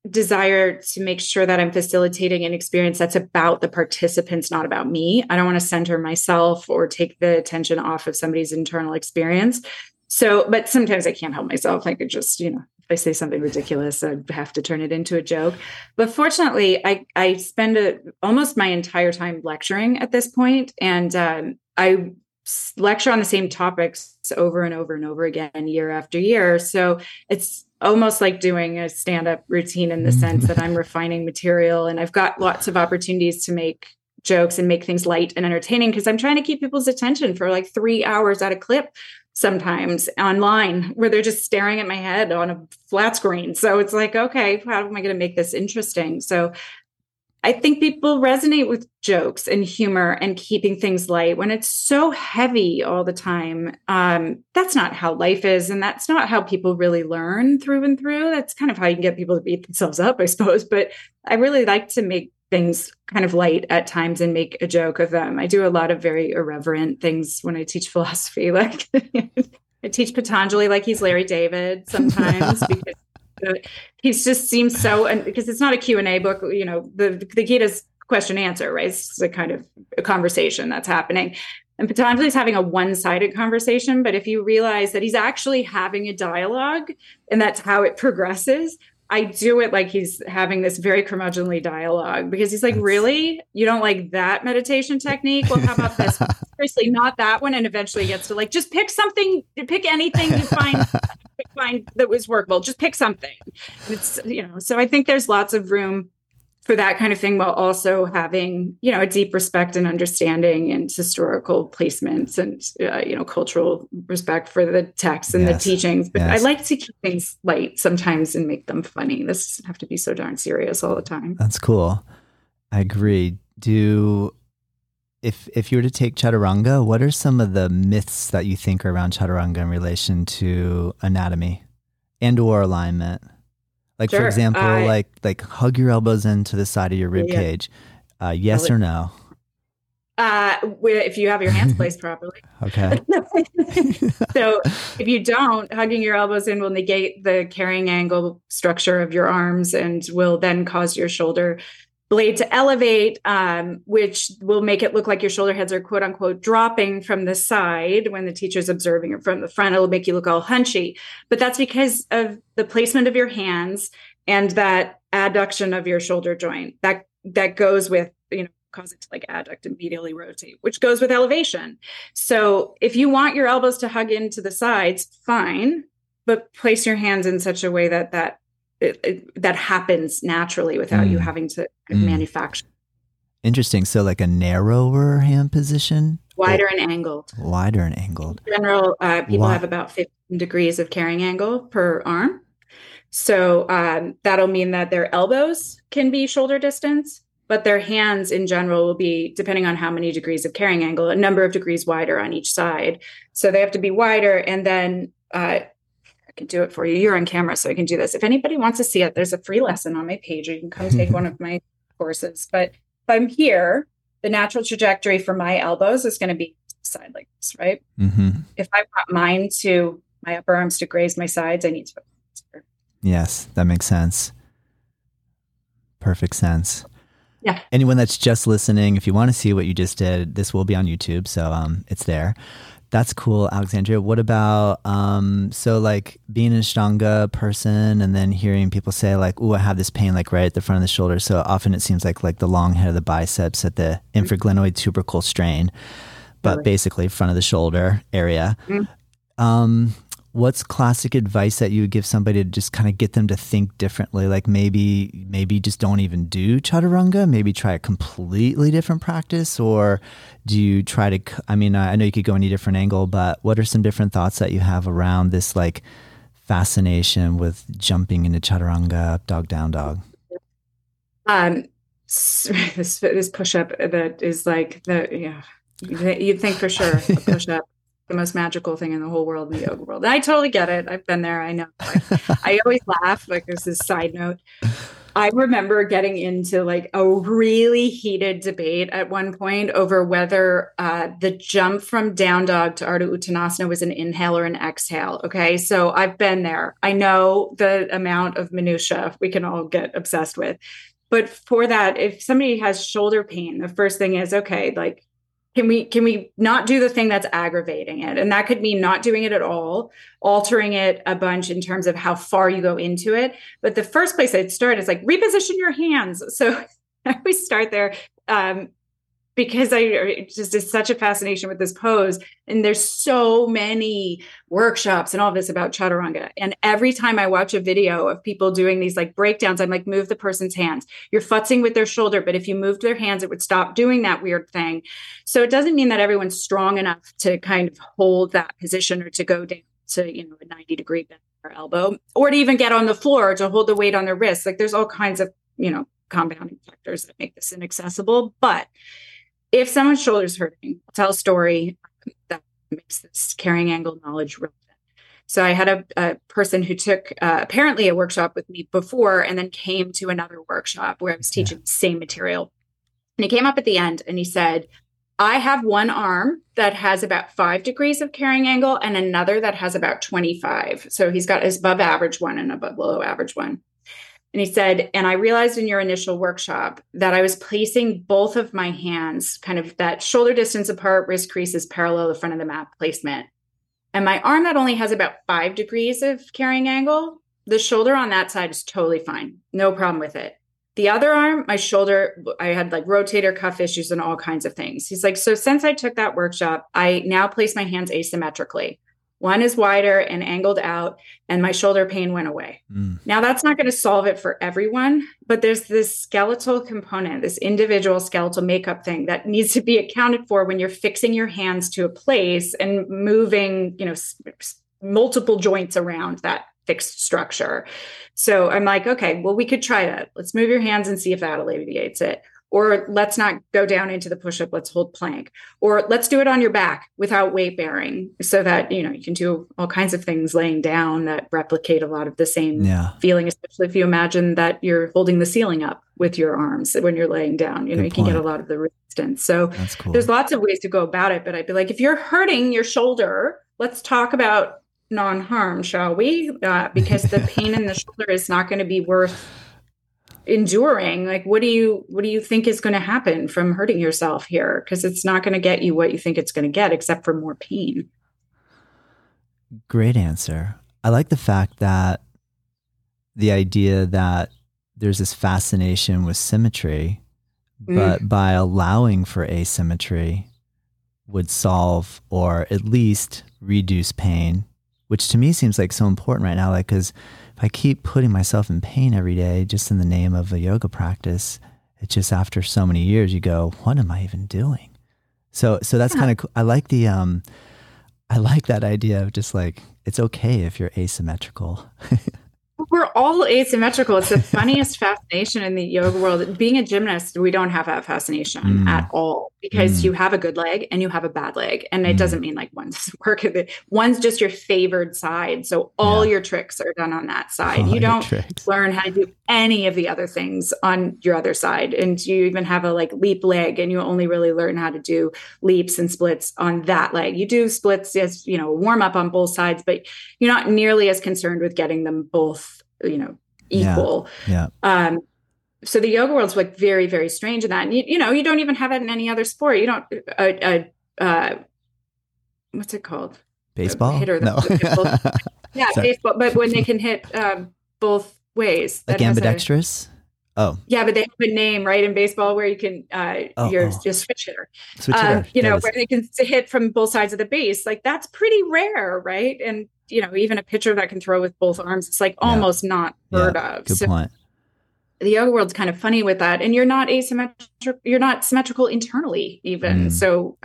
desire to make sure that I'm facilitating an experience that's about the participants, not about me. I don't want to center myself or take the attention off of somebody's internal experience. So, but sometimes I can't help myself. I could just, you know, if I say something ridiculous, I have to turn it into a joke. But fortunately, I I spend a, almost my entire time lecturing at this point, and um, I lecture on the same topics over and over and over again year after year so it's almost like doing a stand-up routine in the mm-hmm. sense that i'm refining material and i've got lots of opportunities to make jokes and make things light and entertaining because i'm trying to keep people's attention for like three hours at a clip sometimes online where they're just staring at my head on a flat screen so it's like okay how am i going to make this interesting so I think people resonate with jokes and humor and keeping things light when it's so heavy all the time. Um, that's not how life is. And that's not how people really learn through and through. That's kind of how you can get people to beat themselves up, I suppose. But I really like to make things kind of light at times and make a joke of them. I do a lot of very irreverent things when I teach *laughs* philosophy. Like I teach Patanjali like he's Larry David sometimes *laughs* because he just seems so and because it's not a q&a book you know the the Gita's question answer right? It's a kind of a conversation that's happening. And Patanjali is having a one-sided conversation, but if you realize that he's actually having a dialogue and that's how it progresses, I do it like he's having this very curmudgeonly dialogue because he's like, That's... really? You don't like that meditation technique? Well, how about this? *laughs* Seriously, not that one. And eventually gets to like, just pick something, pick anything you find *laughs* find that was workable. Just pick something. It's you know, so I think there's lots of room for that kind of thing while also having you know a deep respect and understanding and historical placements and uh, you know cultural respect for the texts and yes. the teachings. But yes. i like to keep things light sometimes and make them funny. This doesn't have to be so darn serious all the time. That's cool. I agree. Do if if you were to take chaturanga what are some of the myths that you think are around chaturanga in relation to anatomy and or alignment like sure. for example, I, like like hug your elbows into the side of your rib yeah. cage. Uh, yes or no? Uh, if you have your hands *laughs* placed properly. Okay. *laughs* so if you don't, hugging your elbows in will negate the carrying angle structure of your arms and will then cause your shoulder blade to elevate, um, which will make it look like your shoulder heads are quote unquote dropping from the side when the teacher's observing it from the front. It'll make you look all hunchy. But that's because of the placement of your hands and that adduction of your shoulder joint. That that goes with, you know, cause it to like adduct and medially rotate, which goes with elevation. So if you want your elbows to hug into the sides, fine, but place your hands in such a way that that it, it, that happens naturally without mm. you having to mm. manufacture. Interesting. So, like a narrower hand position, wider and angled. Wider and angled. In general, uh, people have about 15 degrees of carrying angle per arm. So um, that'll mean that their elbows can be shoulder distance, but their hands in general will be, depending on how many degrees of carrying angle, a number of degrees wider on each side. So they have to be wider. And then uh, can do it for you. You're on camera, so I can do this. If anybody wants to see it, there's a free lesson on my page, or you can come take one of my courses. But if I'm here, the natural trajectory for my elbows is going to be side like this, right? Mm-hmm. If I want mine to my upper arms to graze my sides, I need to. Yes, that makes sense. Perfect sense. Yeah. Anyone that's just listening, if you want to see what you just did, this will be on YouTube, so um, it's there. That's cool, Alexandria. What about um so like being an Ashtanga person and then hearing people say like, "Oh, I have this pain like right at the front of the shoulder." So often it seems like like the long head of the biceps at the infraglenoid tubercle strain, but basically front of the shoulder area. Mm-hmm. Um what's classic advice that you would give somebody to just kind of get them to think differently? Like maybe maybe just don't even do chaturanga maybe try a completely different practice or do you try to i mean i know you could go any different angle but what are some different thoughts that you have around this like fascination with jumping into chaturanga dog down dog? Um *laughs* this this push up that is like the yeah you'd think for sure push up the most magical thing in the whole world in the yoga world. And I totally get it. I've been there. I know. I, *laughs* I always laugh. Like there's this side note. I remember getting into like a really heated debate at one point over whether uh, the jump from down dog to Ardha Uttanasana was an inhale or an exhale. Okay, so I've been there. I know the amount of minutia we can all get obsessed with. But for that, if somebody has shoulder pain, the first thing is okay, like can we can we not do the thing that's aggravating it? And that could mean not doing it at all altering it a bunch in terms of how far you go into it. But the first place i'd start is like reposition your hands. So *laughs* always start there. Um, because I just is such a fascination with this pose. And there's so many workshops and all this about chaturanga. And every time I watch a video of people doing these like breakdowns, I'm like, move the person's hands. You're futzing with their shoulder, but if you moved their hands, it would stop doing that weird thing. So it doesn't mean that everyone's strong enough to kind of hold that position or to go down to, you know, a 90 degree bend or elbow, or to even get on the floor to hold the weight on their wrist. Like there's all kinds of, you know, compounding factors that make this inaccessible. But if someone's shoulder's hurting, I'll tell a story that makes this carrying angle knowledge relevant. So I had a, a person who took uh, apparently a workshop with me before and then came to another workshop where I was teaching yeah. the same material. And he came up at the end and he said, I have one arm that has about five degrees of carrying angle and another that has about 25. So he's got his above average one and above below average one. And he said, and I realized in your initial workshop that I was placing both of my hands kind of that shoulder distance apart, wrist creases parallel the front of the mat placement. And my arm not only has about five degrees of carrying angle, the shoulder on that side is totally fine. No problem with it. The other arm, my shoulder, I had like rotator cuff issues and all kinds of things. He's like, so since I took that workshop, I now place my hands asymmetrically. One is wider and angled out, and my shoulder pain went away. Mm. Now, that's not going to solve it for everyone, but there's this skeletal component, this individual skeletal makeup thing that needs to be accounted for when you're fixing your hands to a place and moving, you know, s- multiple joints around that fixed structure. So I'm like, okay, well, we could try that. Let's move your hands and see if that alleviates it or let's not go down into the push up let's hold plank or let's do it on your back without weight bearing so that you know you can do all kinds of things laying down that replicate a lot of the same yeah. feeling especially if you imagine that you're holding the ceiling up with your arms when you're laying down you know Good you can get a lot of the resistance so cool. there's lots of ways to go about it but i'd be like if you're hurting your shoulder let's talk about non-harm shall we uh, because the pain in the *laughs* shoulder is not going to be worth enduring. Like what do you what do you think is going to happen from hurting yourself here? Because it's not going to get you what you think it's going to get except for more pain. Great answer. I like the fact that the idea that there's this fascination with symmetry but mm. by allowing for asymmetry would solve or at least reduce pain which to me seems like so important right now like because if I keep putting myself in pain every day just in the name of a yoga practice, it's just after so many years you go, what am I even doing? So so that's yeah. kind of cool. I like the um I like that idea of just like it's okay if you're asymmetrical. *laughs* We're all asymmetrical. It's the funniest fascination in the yoga world. Being a gymnast, we don't have that fascination mm. at all because mm. you have a good leg and you have a bad leg. And it mm. doesn't mean like one's *laughs* work one's just your favored side. So all yeah. your tricks are done on that side. All you don't learn how to do any of the other things on your other side. And you even have a like leap leg and you only really learn how to do leaps and splits on that leg. You do splits as, you know, warm up on both sides, but you're not nearly as concerned with getting them both, you know, equal. Yeah. yeah. Um, so the yoga world's like very very strange in that and you, you know you don't even have it in any other sport. You don't a, a uh, what's it called? Baseball? Hitter no. *laughs* yeah Sorry. baseball but when they can hit um, both ways like ambidextrous? A, oh. Yeah but they have a name right in baseball where you can uh oh, you're oh. just switch hitter, switch hitter. Um, you know where they can hit from both sides of the base. Like that's pretty rare right? And you know even a pitcher that can throw with both arms it's like almost not heard yeah. of. Good so, point the yoga world's kind of funny with that and you're not asymmetric you're not symmetrical internally even. Mm. so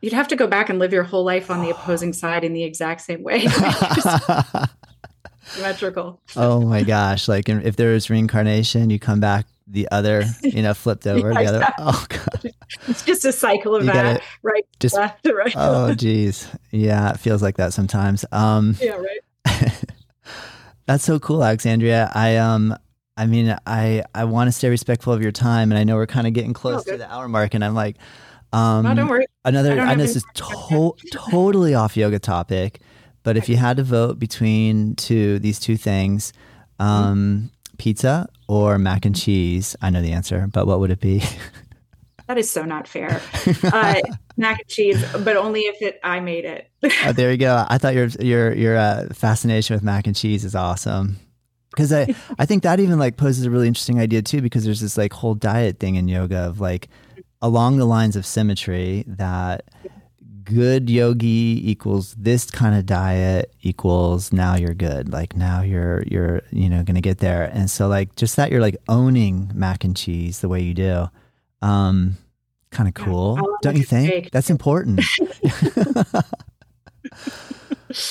you'd have to go back and live your whole life on the opposing *sighs* side in the exact same way. *laughs* *laughs* Symmetrical. Oh my gosh like if there was reincarnation you come back the other you know flipped *laughs* over yeah, the other exactly. oh god. It's just a cycle of you that right just left right. oh geez. Yeah it feels like that sometimes. Um yeah right. that's so cool alexandria. I um I mean, I I want to stay respectful of your time, and I know we're kind of getting close oh, to the hour mark, and I'm like, um, no, don't worry. Another, I, I know this is to- totally off yoga topic, but if you had to vote between two these two things, um, mm-hmm. pizza or mac and cheese, I know the answer, but what would it be? *laughs* that is so not fair. Uh, mac and cheese, but only if it I made it. oh, there you go. I thought your your your uh, fascination with mac and cheese is awesome because I, *laughs* I think that even like poses a really interesting idea too because there's this like whole diet thing in yoga of like along the lines of symmetry that good yogi equals this kind of diet equals now you're good like now you're you're you know gonna get there. And so like just that you're like owning mac and cheese the way you do um kind of cool yeah, don't you think? that's important *laughs*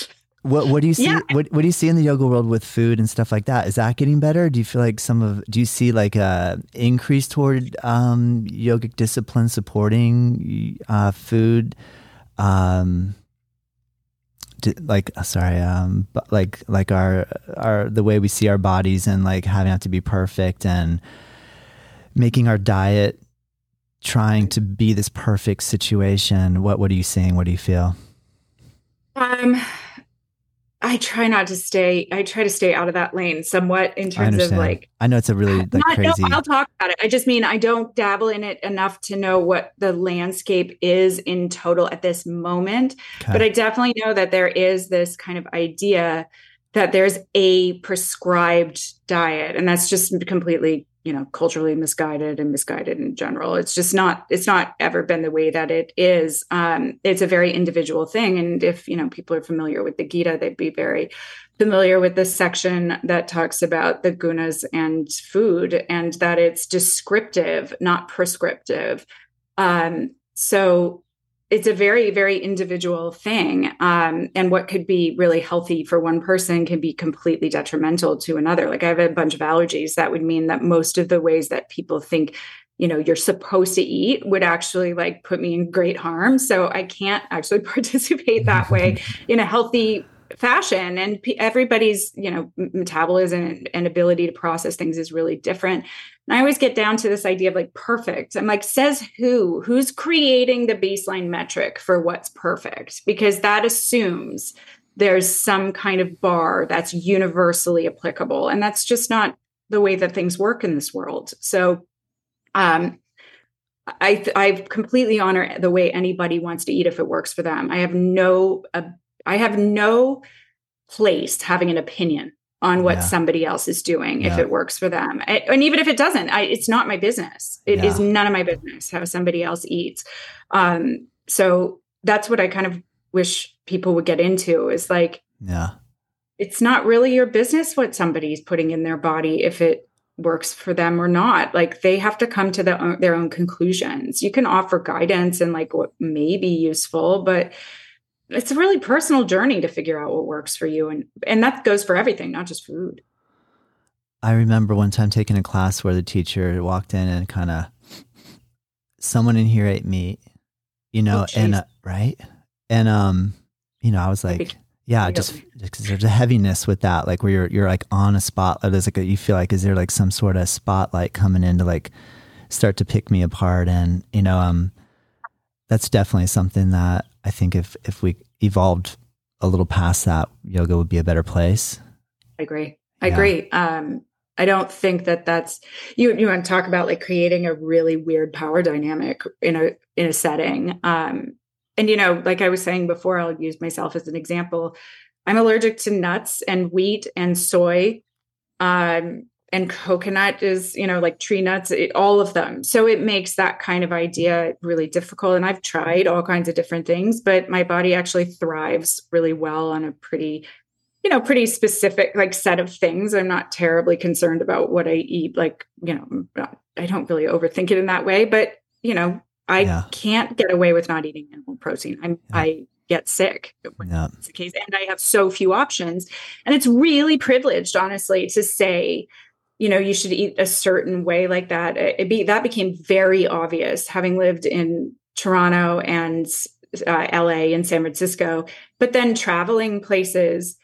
*laughs* What what do you see? Yeah. What what do you see in the yoga world with food and stuff like that? Is that getting better? Do you feel like some of do you see like a increase toward um, yogic discipline supporting uh, food? Um, like uh, sorry, um, but like like our our the way we see our bodies and like having to be perfect and making our diet trying to be this perfect situation. What what are you seeing? What do you feel? Um I try not to stay. I try to stay out of that lane somewhat in terms of like. I know it's a really like not, crazy. No, I'll talk about it. I just mean I don't dabble in it enough to know what the landscape is in total at this moment. Okay. But I definitely know that there is this kind of idea that there's a prescribed diet, and that's just completely you know culturally misguided and misguided in general. It's just not it's not ever been the way that it is. Um, it's a very individual thing. And if you know people are familiar with the gita they'd be very familiar with the section that talks about the gunas and food and that it's descriptive not prescriptive. Um, so it's a very very individual thing um, and what could be really healthy for one person can be completely detrimental to another. Like i have a bunch of allergies. That would mean that most of the ways that people think you know you're supposed to eat would actually like put me in great harm. So i can't actually *laughs* participate that way *laughs* in a healthy fashion and everybody's you know metabolism and ability to process things is really different and I always get down to this idea of like perfect. I'm like, says who? Who's creating the baseline metric for what's perfect? Because that assumes there's some kind of bar that's universally applicable. And that's just not the way that things work in this world. So um I I completely honor the way anybody wants to eat if it works for them. I have no uh, I have no place having an opinion on what yeah. somebody else is doing yeah. if it works for them and even if it doesn't I, it's not my business It yeah. is none of my business how somebody else eats um, so that's what i kind of wish people would get into is like yeah it's not really your business what somebody's putting in their body if it works for them or not like they have to come to the, their own conclusions you can offer guidance and like what may be useful but it's a really personal journey to figure out what works for you and and that goes for everything not just food. I remember one time taking a class where the teacher walked in and kind of someone in here ate meat you know oh, and uh, right? And um you know i was like yeah just because there's a heaviness with that like where you're you're like on a spotlight there's like a, you feel like is there like some sort of spotlight coming in to like start to pick me apart? And you know um that's definitely something that I think if if we evolved a little past that, yoga would be a better place. I agree. I yeah. agree. Um, I don't think that that's you. You want to talk about like creating a really weird power dynamic in a in a setting. Um, and you know, like I was saying before, I'll use myself as an example. I'm allergic to nuts and wheat and soy. Um, and coconut is you know like tree nuts it, all of them so it makes that kind of idea really difficult and i've tried all kinds of different things but my body actually thrives really well on a pretty you know pretty specific like set of things i'm not terribly concerned about what i eat like you know uh, i don't really overthink it in that way but you know i yeah. can't get away with not eating animal protein i'm yeah. i get sick when yeah. that's the case and i have so few options and it's really privileged honestly to say you know you should eat a certain way like that. It be that became very obvious having lived in toronto and uh, la and san francisco but then traveling places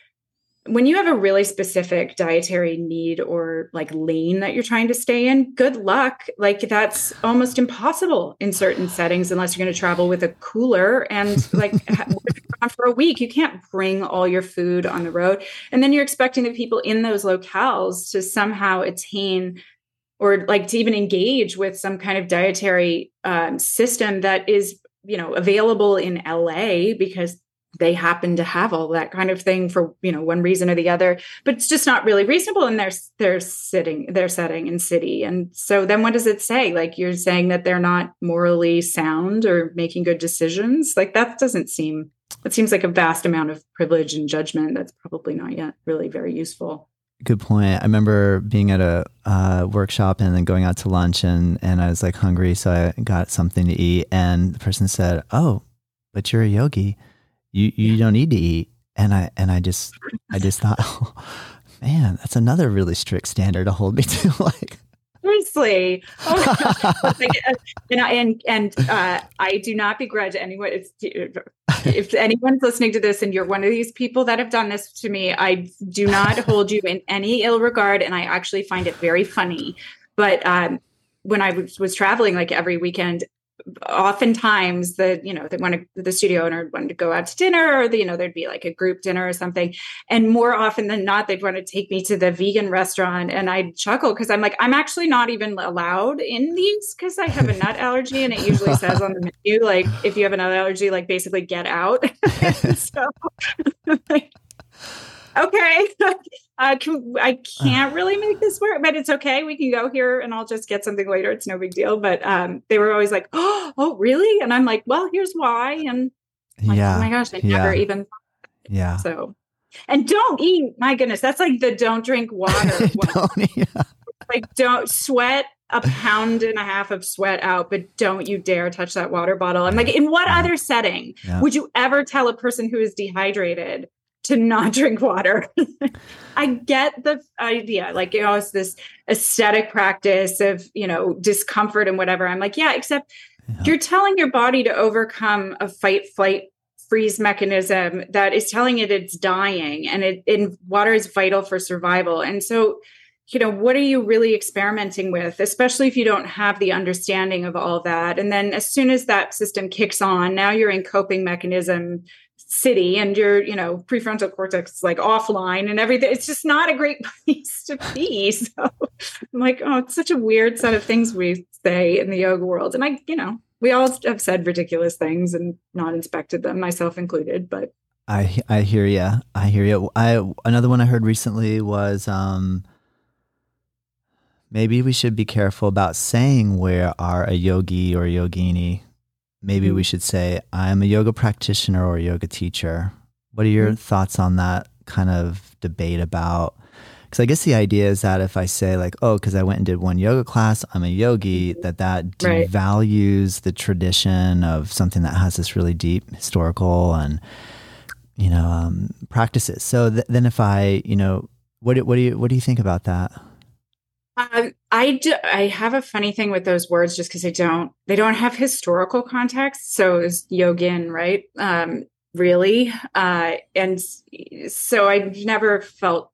when you have a really specific dietary need or like lane that you're trying to stay in, good luck. Like that's almost impossible in certain settings unless you're going to travel with a cooler and like *laughs* for a week. You can't bring all your food on the road. And then you're expecting the people in those locales to somehow attain or like to even engage with some kind of dietary um, system that is you know available in LA because they happen to have all that kind of thing for you know one reason or the other but it's just not really reasonable in their their sitting their setting and city. And so then what does it say? Like you're saying that they're not morally sound or making good decisions? Like that doesn't seem it seems like a vast amount of privilege and judgment that's probably not yet really very useful. Good point. I remember being at a uh, workshop and then going out to lunch and and i was like hungry so i got something to eat. And the person said oh but you're a yogi you you don't need to eat. And I and I just I just thought, *laughs* oh, man, that's another really strict standard to hold me *laughs* to. like seriously. Oh *laughs* and and and uh, I do not begrudge anyone. It's, if anyone's listening to this and you're one of these people that have done this to me, I do not hold you in any ill regard, and I actually find it very funny. But um, when I was, was traveling, like every weekend, oftentimes the you know they want to the studio owner wanted to go out to dinner or the, you know there'd be like a group dinner or something. And more often than not they'd want to take me to the vegan restaurant and i'd chuckle because i'm like i'm actually not even allowed in these because i have a nut *laughs* allergy and it usually says on the menu like if you have a nut allergy like basically get out. *laughs* So *laughs* okay, uh, can, I can't really make this work, but it's okay. We can go here and I'll just get something later. It's no big deal. But um, they were always like, oh, oh, really? And I'm like, well, here's why. And like, yeah. oh my gosh, I yeah. never even Yeah. So, and don't eat. My goodness, that's like the don't drink water. *laughs* Don't- yeah. like don't sweat a pound and a half of sweat out, but don't you dare touch that water bottle. I'm like, in what other setting Yeah. would you ever tell a person who is dehydrated to not drink water? *laughs* I get the idea. Like, you know, it's this aesthetic practice of, you know, discomfort and whatever. I'm like, yeah, except Yeah. you're telling your body to overcome a fight, flight, freeze mechanism that is telling it it's dying and it and water is vital for survival. And so you know what are you really experimenting with especially if you don't have the understanding of all that and then as soon as that system kicks on now you're in coping mechanism city and your you know prefrontal cortex is like offline and everything it's just not a great *laughs* place to be so i'm like oh it's such a weird set of things we say in the yoga world and i you know we all have said ridiculous things and not inspected them myself included but I I hear you. I hear you. I another one I heard recently was um maybe we should be careful about saying where are a yogi or yogini. Maybe Mm. we should say I'm a yoga practitioner or a yoga teacher. What are your Mm. thoughts on that kind of debate about because I guess the idea is that if I say like, oh, because I went and did one yoga class, I'm a yogi, that that Right. devalues the tradition of something that has this really deep historical and you know um, practices. So th- then, if I, you know, what what do you what do you think about that? Um, I do, I have a funny thing with those words just because they don't they don't have historical context. So is yogin right? Um, really, uh, and so I've never felt.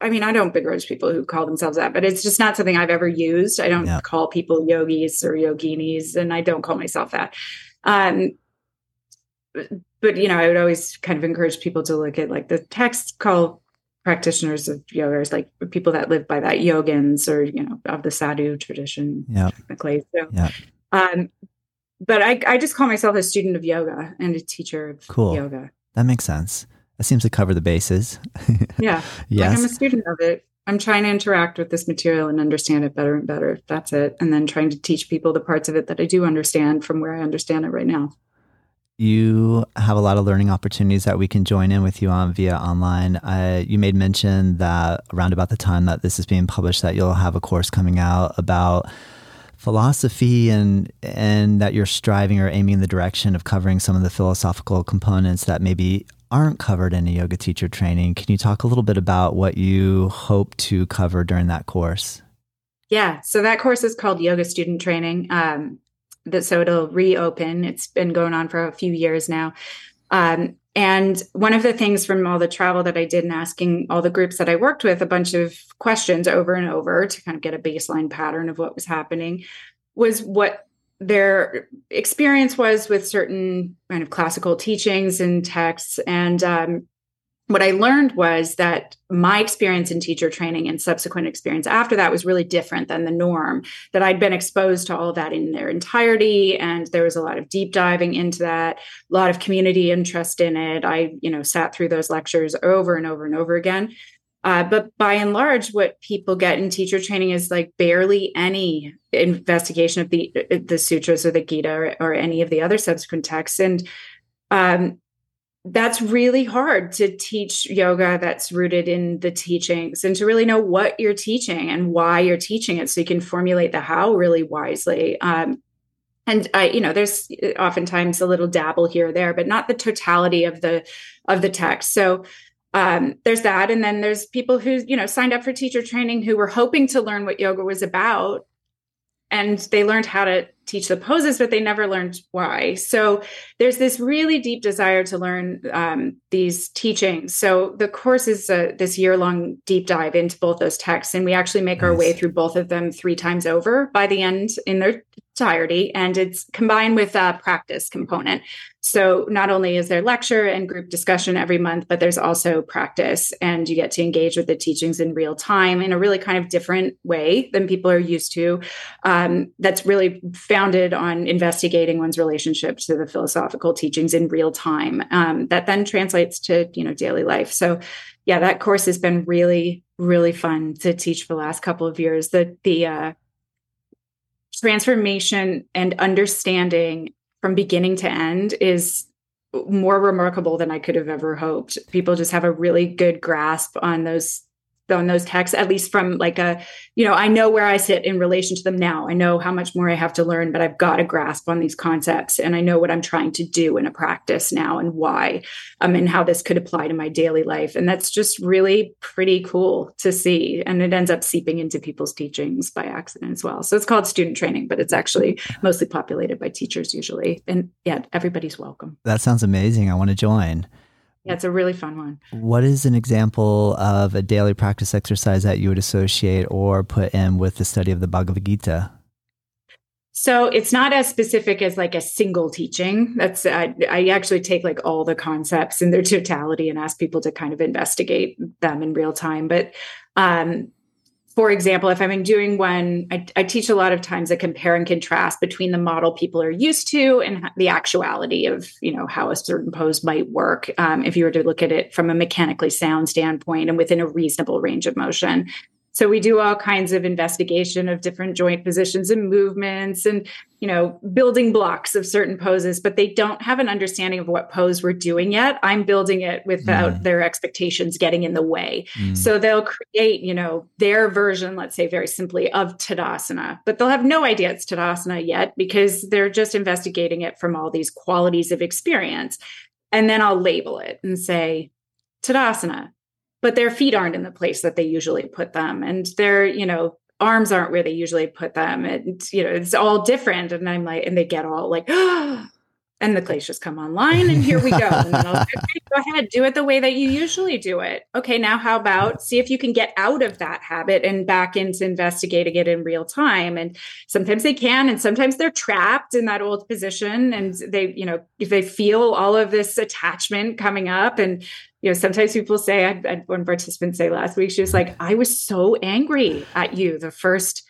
I mean, I don't begrudge people who call themselves that, but it's just not something I've ever used. I don't Yeah. call people yogis or yoginis, and I don't call myself that. Um, but, but you know, I would always kind of encourage people to look at like the text call practitioners of yoga as like people that live by that yogins or you know of the sadhu tradition Yeah, technically so Yeah. um but I, I just call myself a student of yoga and a teacher of Cool. yoga that makes sense. That seems to cover the bases. *laughs* yeah yes. like i'm a student of it i'm trying to interact with this material and understand it better and better that's it and then trying to teach people the parts of it that i do understand from where i understand it right now you have a lot of learning opportunities that we can join in with you on via online. Uh, you made mention that around about the time that this is being published, that you'll have a course coming out about philosophy and and that you're striving or aiming in the direction of covering some of the philosophical components that maybe aren't covered in a yoga teacher training. Can you talk a little bit about what you hope to cover during that course? Yeah. So that course is called Yoga Student Training. Um, that so it'll reopen. It's been going on for a few years now. Um, and one of the things from all the travel that I did and asking all the groups that I worked with a bunch of questions over and over to kind of get a baseline pattern of what was happening was what their experience was with certain kind of classical teachings and texts. And um, what I learned was that my experience in teacher training and subsequent experience after that was really different than the norm, that I'd been exposed to all of that in their entirety. And there was a lot of deep diving into that, a lot of community interest in it. I, you know, sat through those lectures over and over and over again. Uh, but by and large, what people get in teacher training is like barely any investigation of the the sutras or the Gita or, or any of the other subsequent texts. And um, that's really hard to teach yoga that's rooted in the teachings and to really know what you're teaching and why you're teaching it so you can formulate the how really wisely. Um, and i you know there's oftentimes a little dabble here or there but not the totality of the of the text. So um, there's that. And then there's people who you know signed up for teacher training who were hoping to learn what yoga was about and they learned how to teach the poses but they never learned why. So there's this really deep desire to learn um, these teachings. So the course is uh, this year long deep dive into both those texts and we actually make our way through both of them three times over by the end in their entirety and it's combined with a practice component. So not only is there lecture and group discussion every month, but there's also practice and you get to engage with the teachings in real time in a really kind of different way than people are used to. Um, that's really founded on investigating one's relationship to the philosophical teachings in real time. Um, that then translates to you know daily life. So yeah, that course has been really really fun to teach for the last couple of years. The the uh, transformation and understanding from beginning to end is more remarkable than I could have ever hoped. People just have a really good grasp on those on those texts at least from like a you know i know where i sit in relation to them now. I know how much more i have to learn but i've got a grasp on these concepts and i know what i'm trying to do in a practice now and why um, and how this could apply to my daily life. And that's just really pretty cool to see and it ends up seeping into people's teachings by accident as well. So it's called student training but it's actually mostly populated by teachers usually and yeah everybody's welcome. That sounds amazing. I want to join yeah, it's a really fun one. What is an example of a daily practice exercise that you would associate or put in with the study of the Bhagavad Gita? So it's not as specific as like a single teaching. That's I, I, actually take like all the concepts in their totality and ask people to kind of investigate them in real time. But um, for example, if I'm doing one, I, I, teach a lot of times a compare and contrast between the model people are used to and the actuality of, you know, how a certain pose might work. Um, if you were to look at it from a mechanically sound standpoint and within a reasonable range of motion. So we do all kinds of investigation of different joint positions and movements and, you know, building blocks of certain poses, but they don't have an understanding of what pose we're doing yet. I'm building it without mm. their expectations getting in the way. Mm. So they'll create, you know, their version, let's say very simply, of Tadasana, but they'll have no idea it's Tadasana yet because they're just investigating it from all these qualities of experience. And then I'll label it and say, Tadasana, but their feet aren't in the place that they usually put them and their you know arms aren't where they usually put them and you know it's all different and i'm like and they get all like *gasps* and the kleshas come online and here we go. *laughs* And then I'll say, okay, go ahead do it the way that you usually do it. Okay now how about see if you can get out of that habit and back into investigating it in real time? And sometimes they can and sometimes they're trapped in that old position and they you know if they feel all of this attachment coming up and you know, sometimes people say, I had one participant say last week, she was like, I was so angry at you the first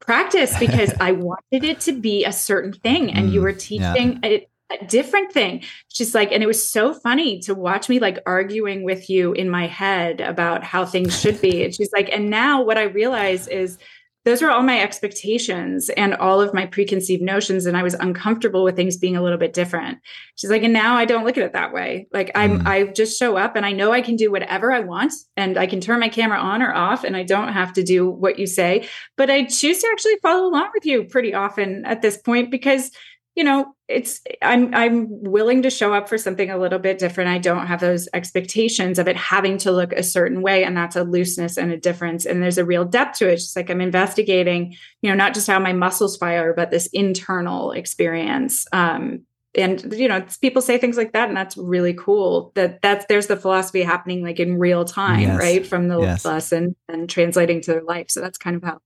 practice *laughs* because I wanted it to be a certain thing and mm, you were teaching yeah. a, a, different thing. She's like, and it was so funny to watch me like arguing with you in my head about how things should be. And she's like, and now what I realize is those were all my expectations and all of my preconceived notions and i was uncomfortable with things being a little bit different she's like and now i don't look at it that way like i'm mm. i just show up and i know i can do whatever i want and i can turn my camera on or off and i don't have to do what you say but i choose to actually follow along with you pretty often at this point because you know it's i'm i'm willing to show up for something a little bit different. I don't have those expectations of it having to look a certain way and that's a looseness and a difference and there's a real depth to it. It's just like i'm investigating you know not just how my muscles fire but this internal experience um and you know people say things like that and that's really cool. That that's there's the philosophy happening like in real time yes. right from the yes. lesson and translating to their life. So that's kind of how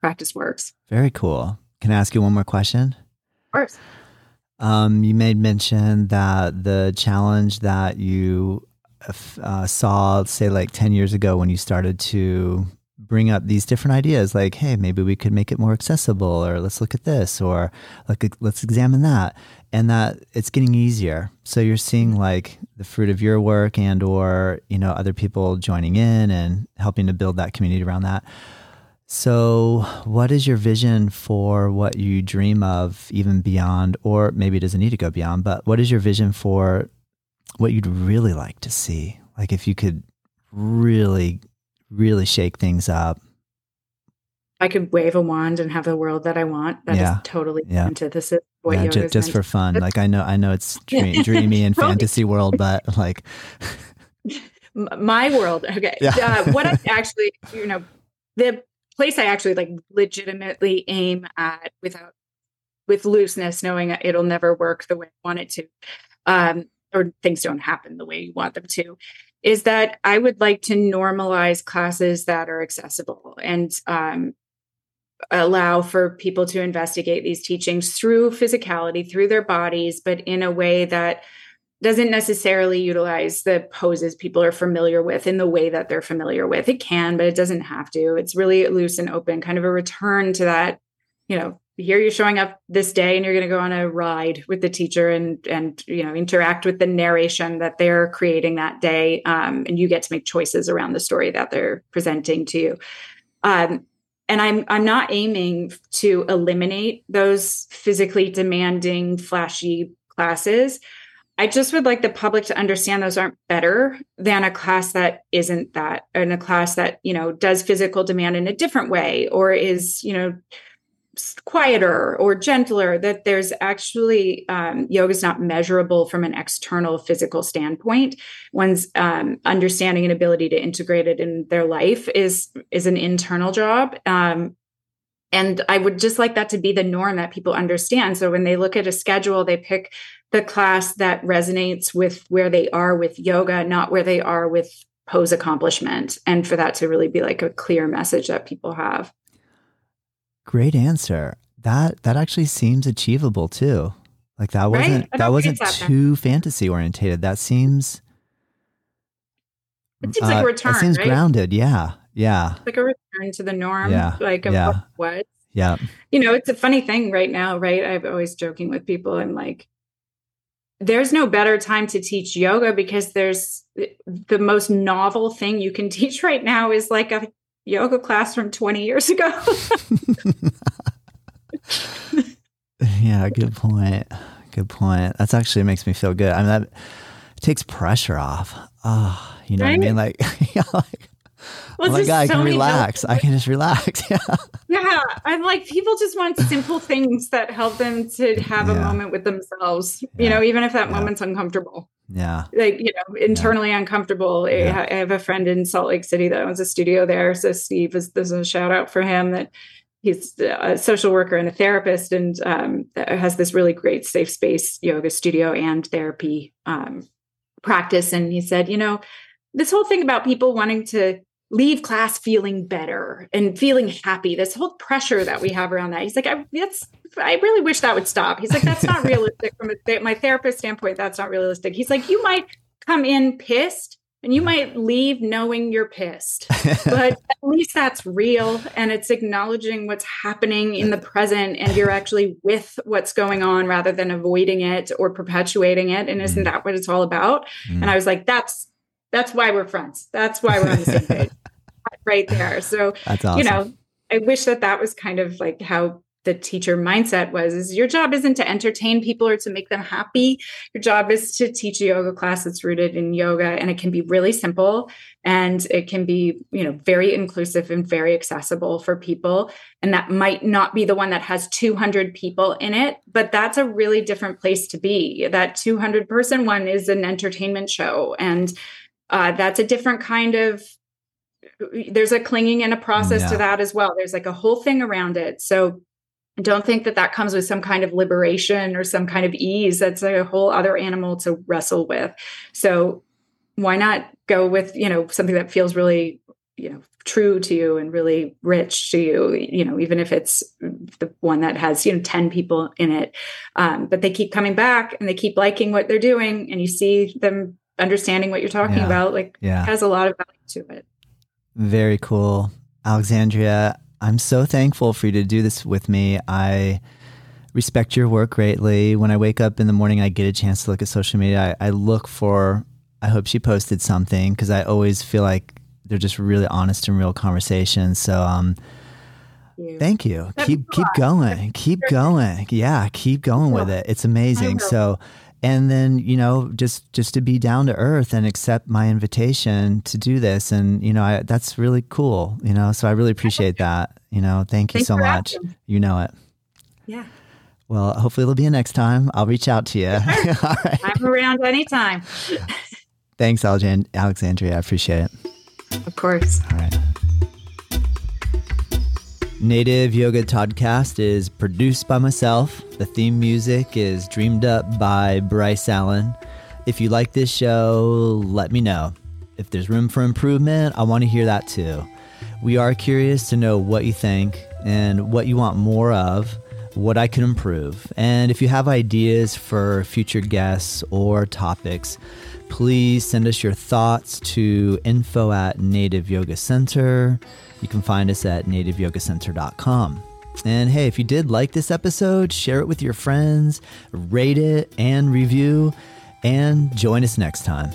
practice works. Very cool. Can i ask you one more question course. Um, you made mention that the challenge that you uh, saw, say, like 10 years ago when you started to bring up these different ideas, like, hey, maybe we could make it more accessible, or let's look at this, or like, let's examine that, and that it's getting easier. So you're seeing like the fruit of your work and or, you know, other people joining in and helping to build that community around that. So, what is your vision for what you dream of, even beyond, or maybe it doesn't need to go beyond, but what is your vision for what you'd really like to see? Like, if you could really, really shake things up. I could wave a wand and have the world that I want. That yeah. is totally yeah. antithesis. What yeah, just, just for fun. Like I know, I know it's *laughs* dream, dreamy and fantasy world, but like *laughs* *laughs* my world. Okay. Yeah. Uh, what I actually, you know, the place I actually like legitimately aim at without with looseness, knowing it'll never work the way I want it to, um, or things don't happen the way you want them to, is that I would like to normalize classes that are accessible. And um, allow for people to investigate these teachings through physicality, through their bodies, but in a way that doesn't necessarily utilize the poses people are familiar with in the way that they're familiar with. It can, but it doesn't have to. It's really loose and open, kind of a return to that, you know, here you're showing up this day and you're going to go on a ride with the teacher and and you know interact with the narration that they're creating that day um, and you get to make choices around the story that they're presenting to you um, and i'm i'm not aiming to eliminate those physically demanding flashy classes i just would like the public to understand those aren't better than a class that isn't that and a class that you know does physical demand in a different way or is you know quieter or gentler that there's actually um, yoga is not measurable from an external physical standpoint. One's um, understanding and ability to integrate it in their life is is an internal job um, and i would just like that to be the norm that people understand. So when they look at a schedule they pick the class that resonates with where they are with yoga not where they are with pose accomplishment and for that to really be like a clear message that people have Great answer. That that actually seems achievable too. Like that wasn't right? that wasn't too fantasy orientated. That seems it seems uh, like a return. It seems right? grounded. Yeah. Yeah. Like a return to the norm. Yeah. Like of yeah. what? Yeah. You know, it's a funny thing right now, right? I'm always joking with people. I'm like, there's no better time to teach yoga because there's the most novel thing you can *laughs* teach right now is like a yoga class from 20 years ago. *laughs* yeah, good point. Good point. That's actually makes me feel good. I mean, that takes pressure off. Oh, you know right? what I mean? Like, *laughs* yeah, like well, oh my God, I can relax. I can just relax. *laughs* yeah. Yeah. I'm like, people just want simple things that help them to have yeah. a moment with themselves, yeah. you know, even if that yeah. moment's uncomfortable. Yeah. Like, you know, internally uncomfortable. I have a friend in Salt Lake City that owns a studio there. So Steve is there's a shout out for him that he's a social worker and a therapist and um, has this really great safe space yoga studio and therapy um, practice. And he said, you know, this whole thing about people wanting to leave class feeling better and feeling happy. This whole pressure that we have around that. He's like, I, that's, I really wish that would stop. He's like, that's not *laughs* realistic from a, my therapist standpoint. That's not realistic. He's like, you might come in pissed and you might leave knowing you're pissed, but *laughs* at least that's real and it's acknowledging what's happening in the present and you're actually with what's going on rather than avoiding it or perpetuating it. And isn't mm. that what it's all about? Mm. And I was like, that's that's why we're friends. That's why we're on the same page. Right there. So, *laughs* awesome. you know, I wish that that was kind of like how the teacher mindset was is your job isn't to entertain people or to make them happy your job is to teach a yoga class that's rooted in yoga and it can be really simple and it can be you know very inclusive and very accessible for people and that might not be the one that has 200 people in it but that's a really different place to be that 200 person one is an entertainment show and uh, that's a different kind of there's a clinging and a process yeah. to that as well. There's like a whole thing around it. So don't think that that comes with some kind of liberation or some kind of ease. That's a whole other animal to wrestle with. So why not go with, you know, something that feels really, you know, true to you and really rich to you, you know, even if it's the one that has, you know, 10 people in it. Um, but they keep coming back and they keep liking what they're doing and you see them understanding what you're talking yeah. about. Like yeah. has a lot of value to it. Very cool. Alexandria, I'm so thankful for you to do this with me. I respect your work greatly. When I wake up in the morning, I get a chance to look at social media. I, I look for, I hope she posted something because I always feel like they're just really honest and real conversations. So, um, Thank you. keep keep going. Keep going. Yeah, keep going with it. It's amazing. So and then you know just just to be down to earth and accept my invitation to do this. And you know I, that's really cool you know so i really appreciate that you know thank you Thanks so much. asking. you know it. Yeah. Well hopefully it'll be a next time. I'll reach out to you. *laughs* All right. i'm around anytime. Thanks alexandria. I appreciate it. Of course. All right Native Yoga Toddcast is produced by myself. The theme music is dreamed up by Bryce Allen. If you like this show, let me know. If there's room for improvement, I want to hear that too. We are curious to know what you think. and what you want more of, what I can improve. And if you have ideas for future guests or topics, please send us your thoughts to info at Native Yoga Center. You can find us at nativeyogacenter.com. And hey, if you did like this episode, share it with your friends, rate it and review, and join us next time.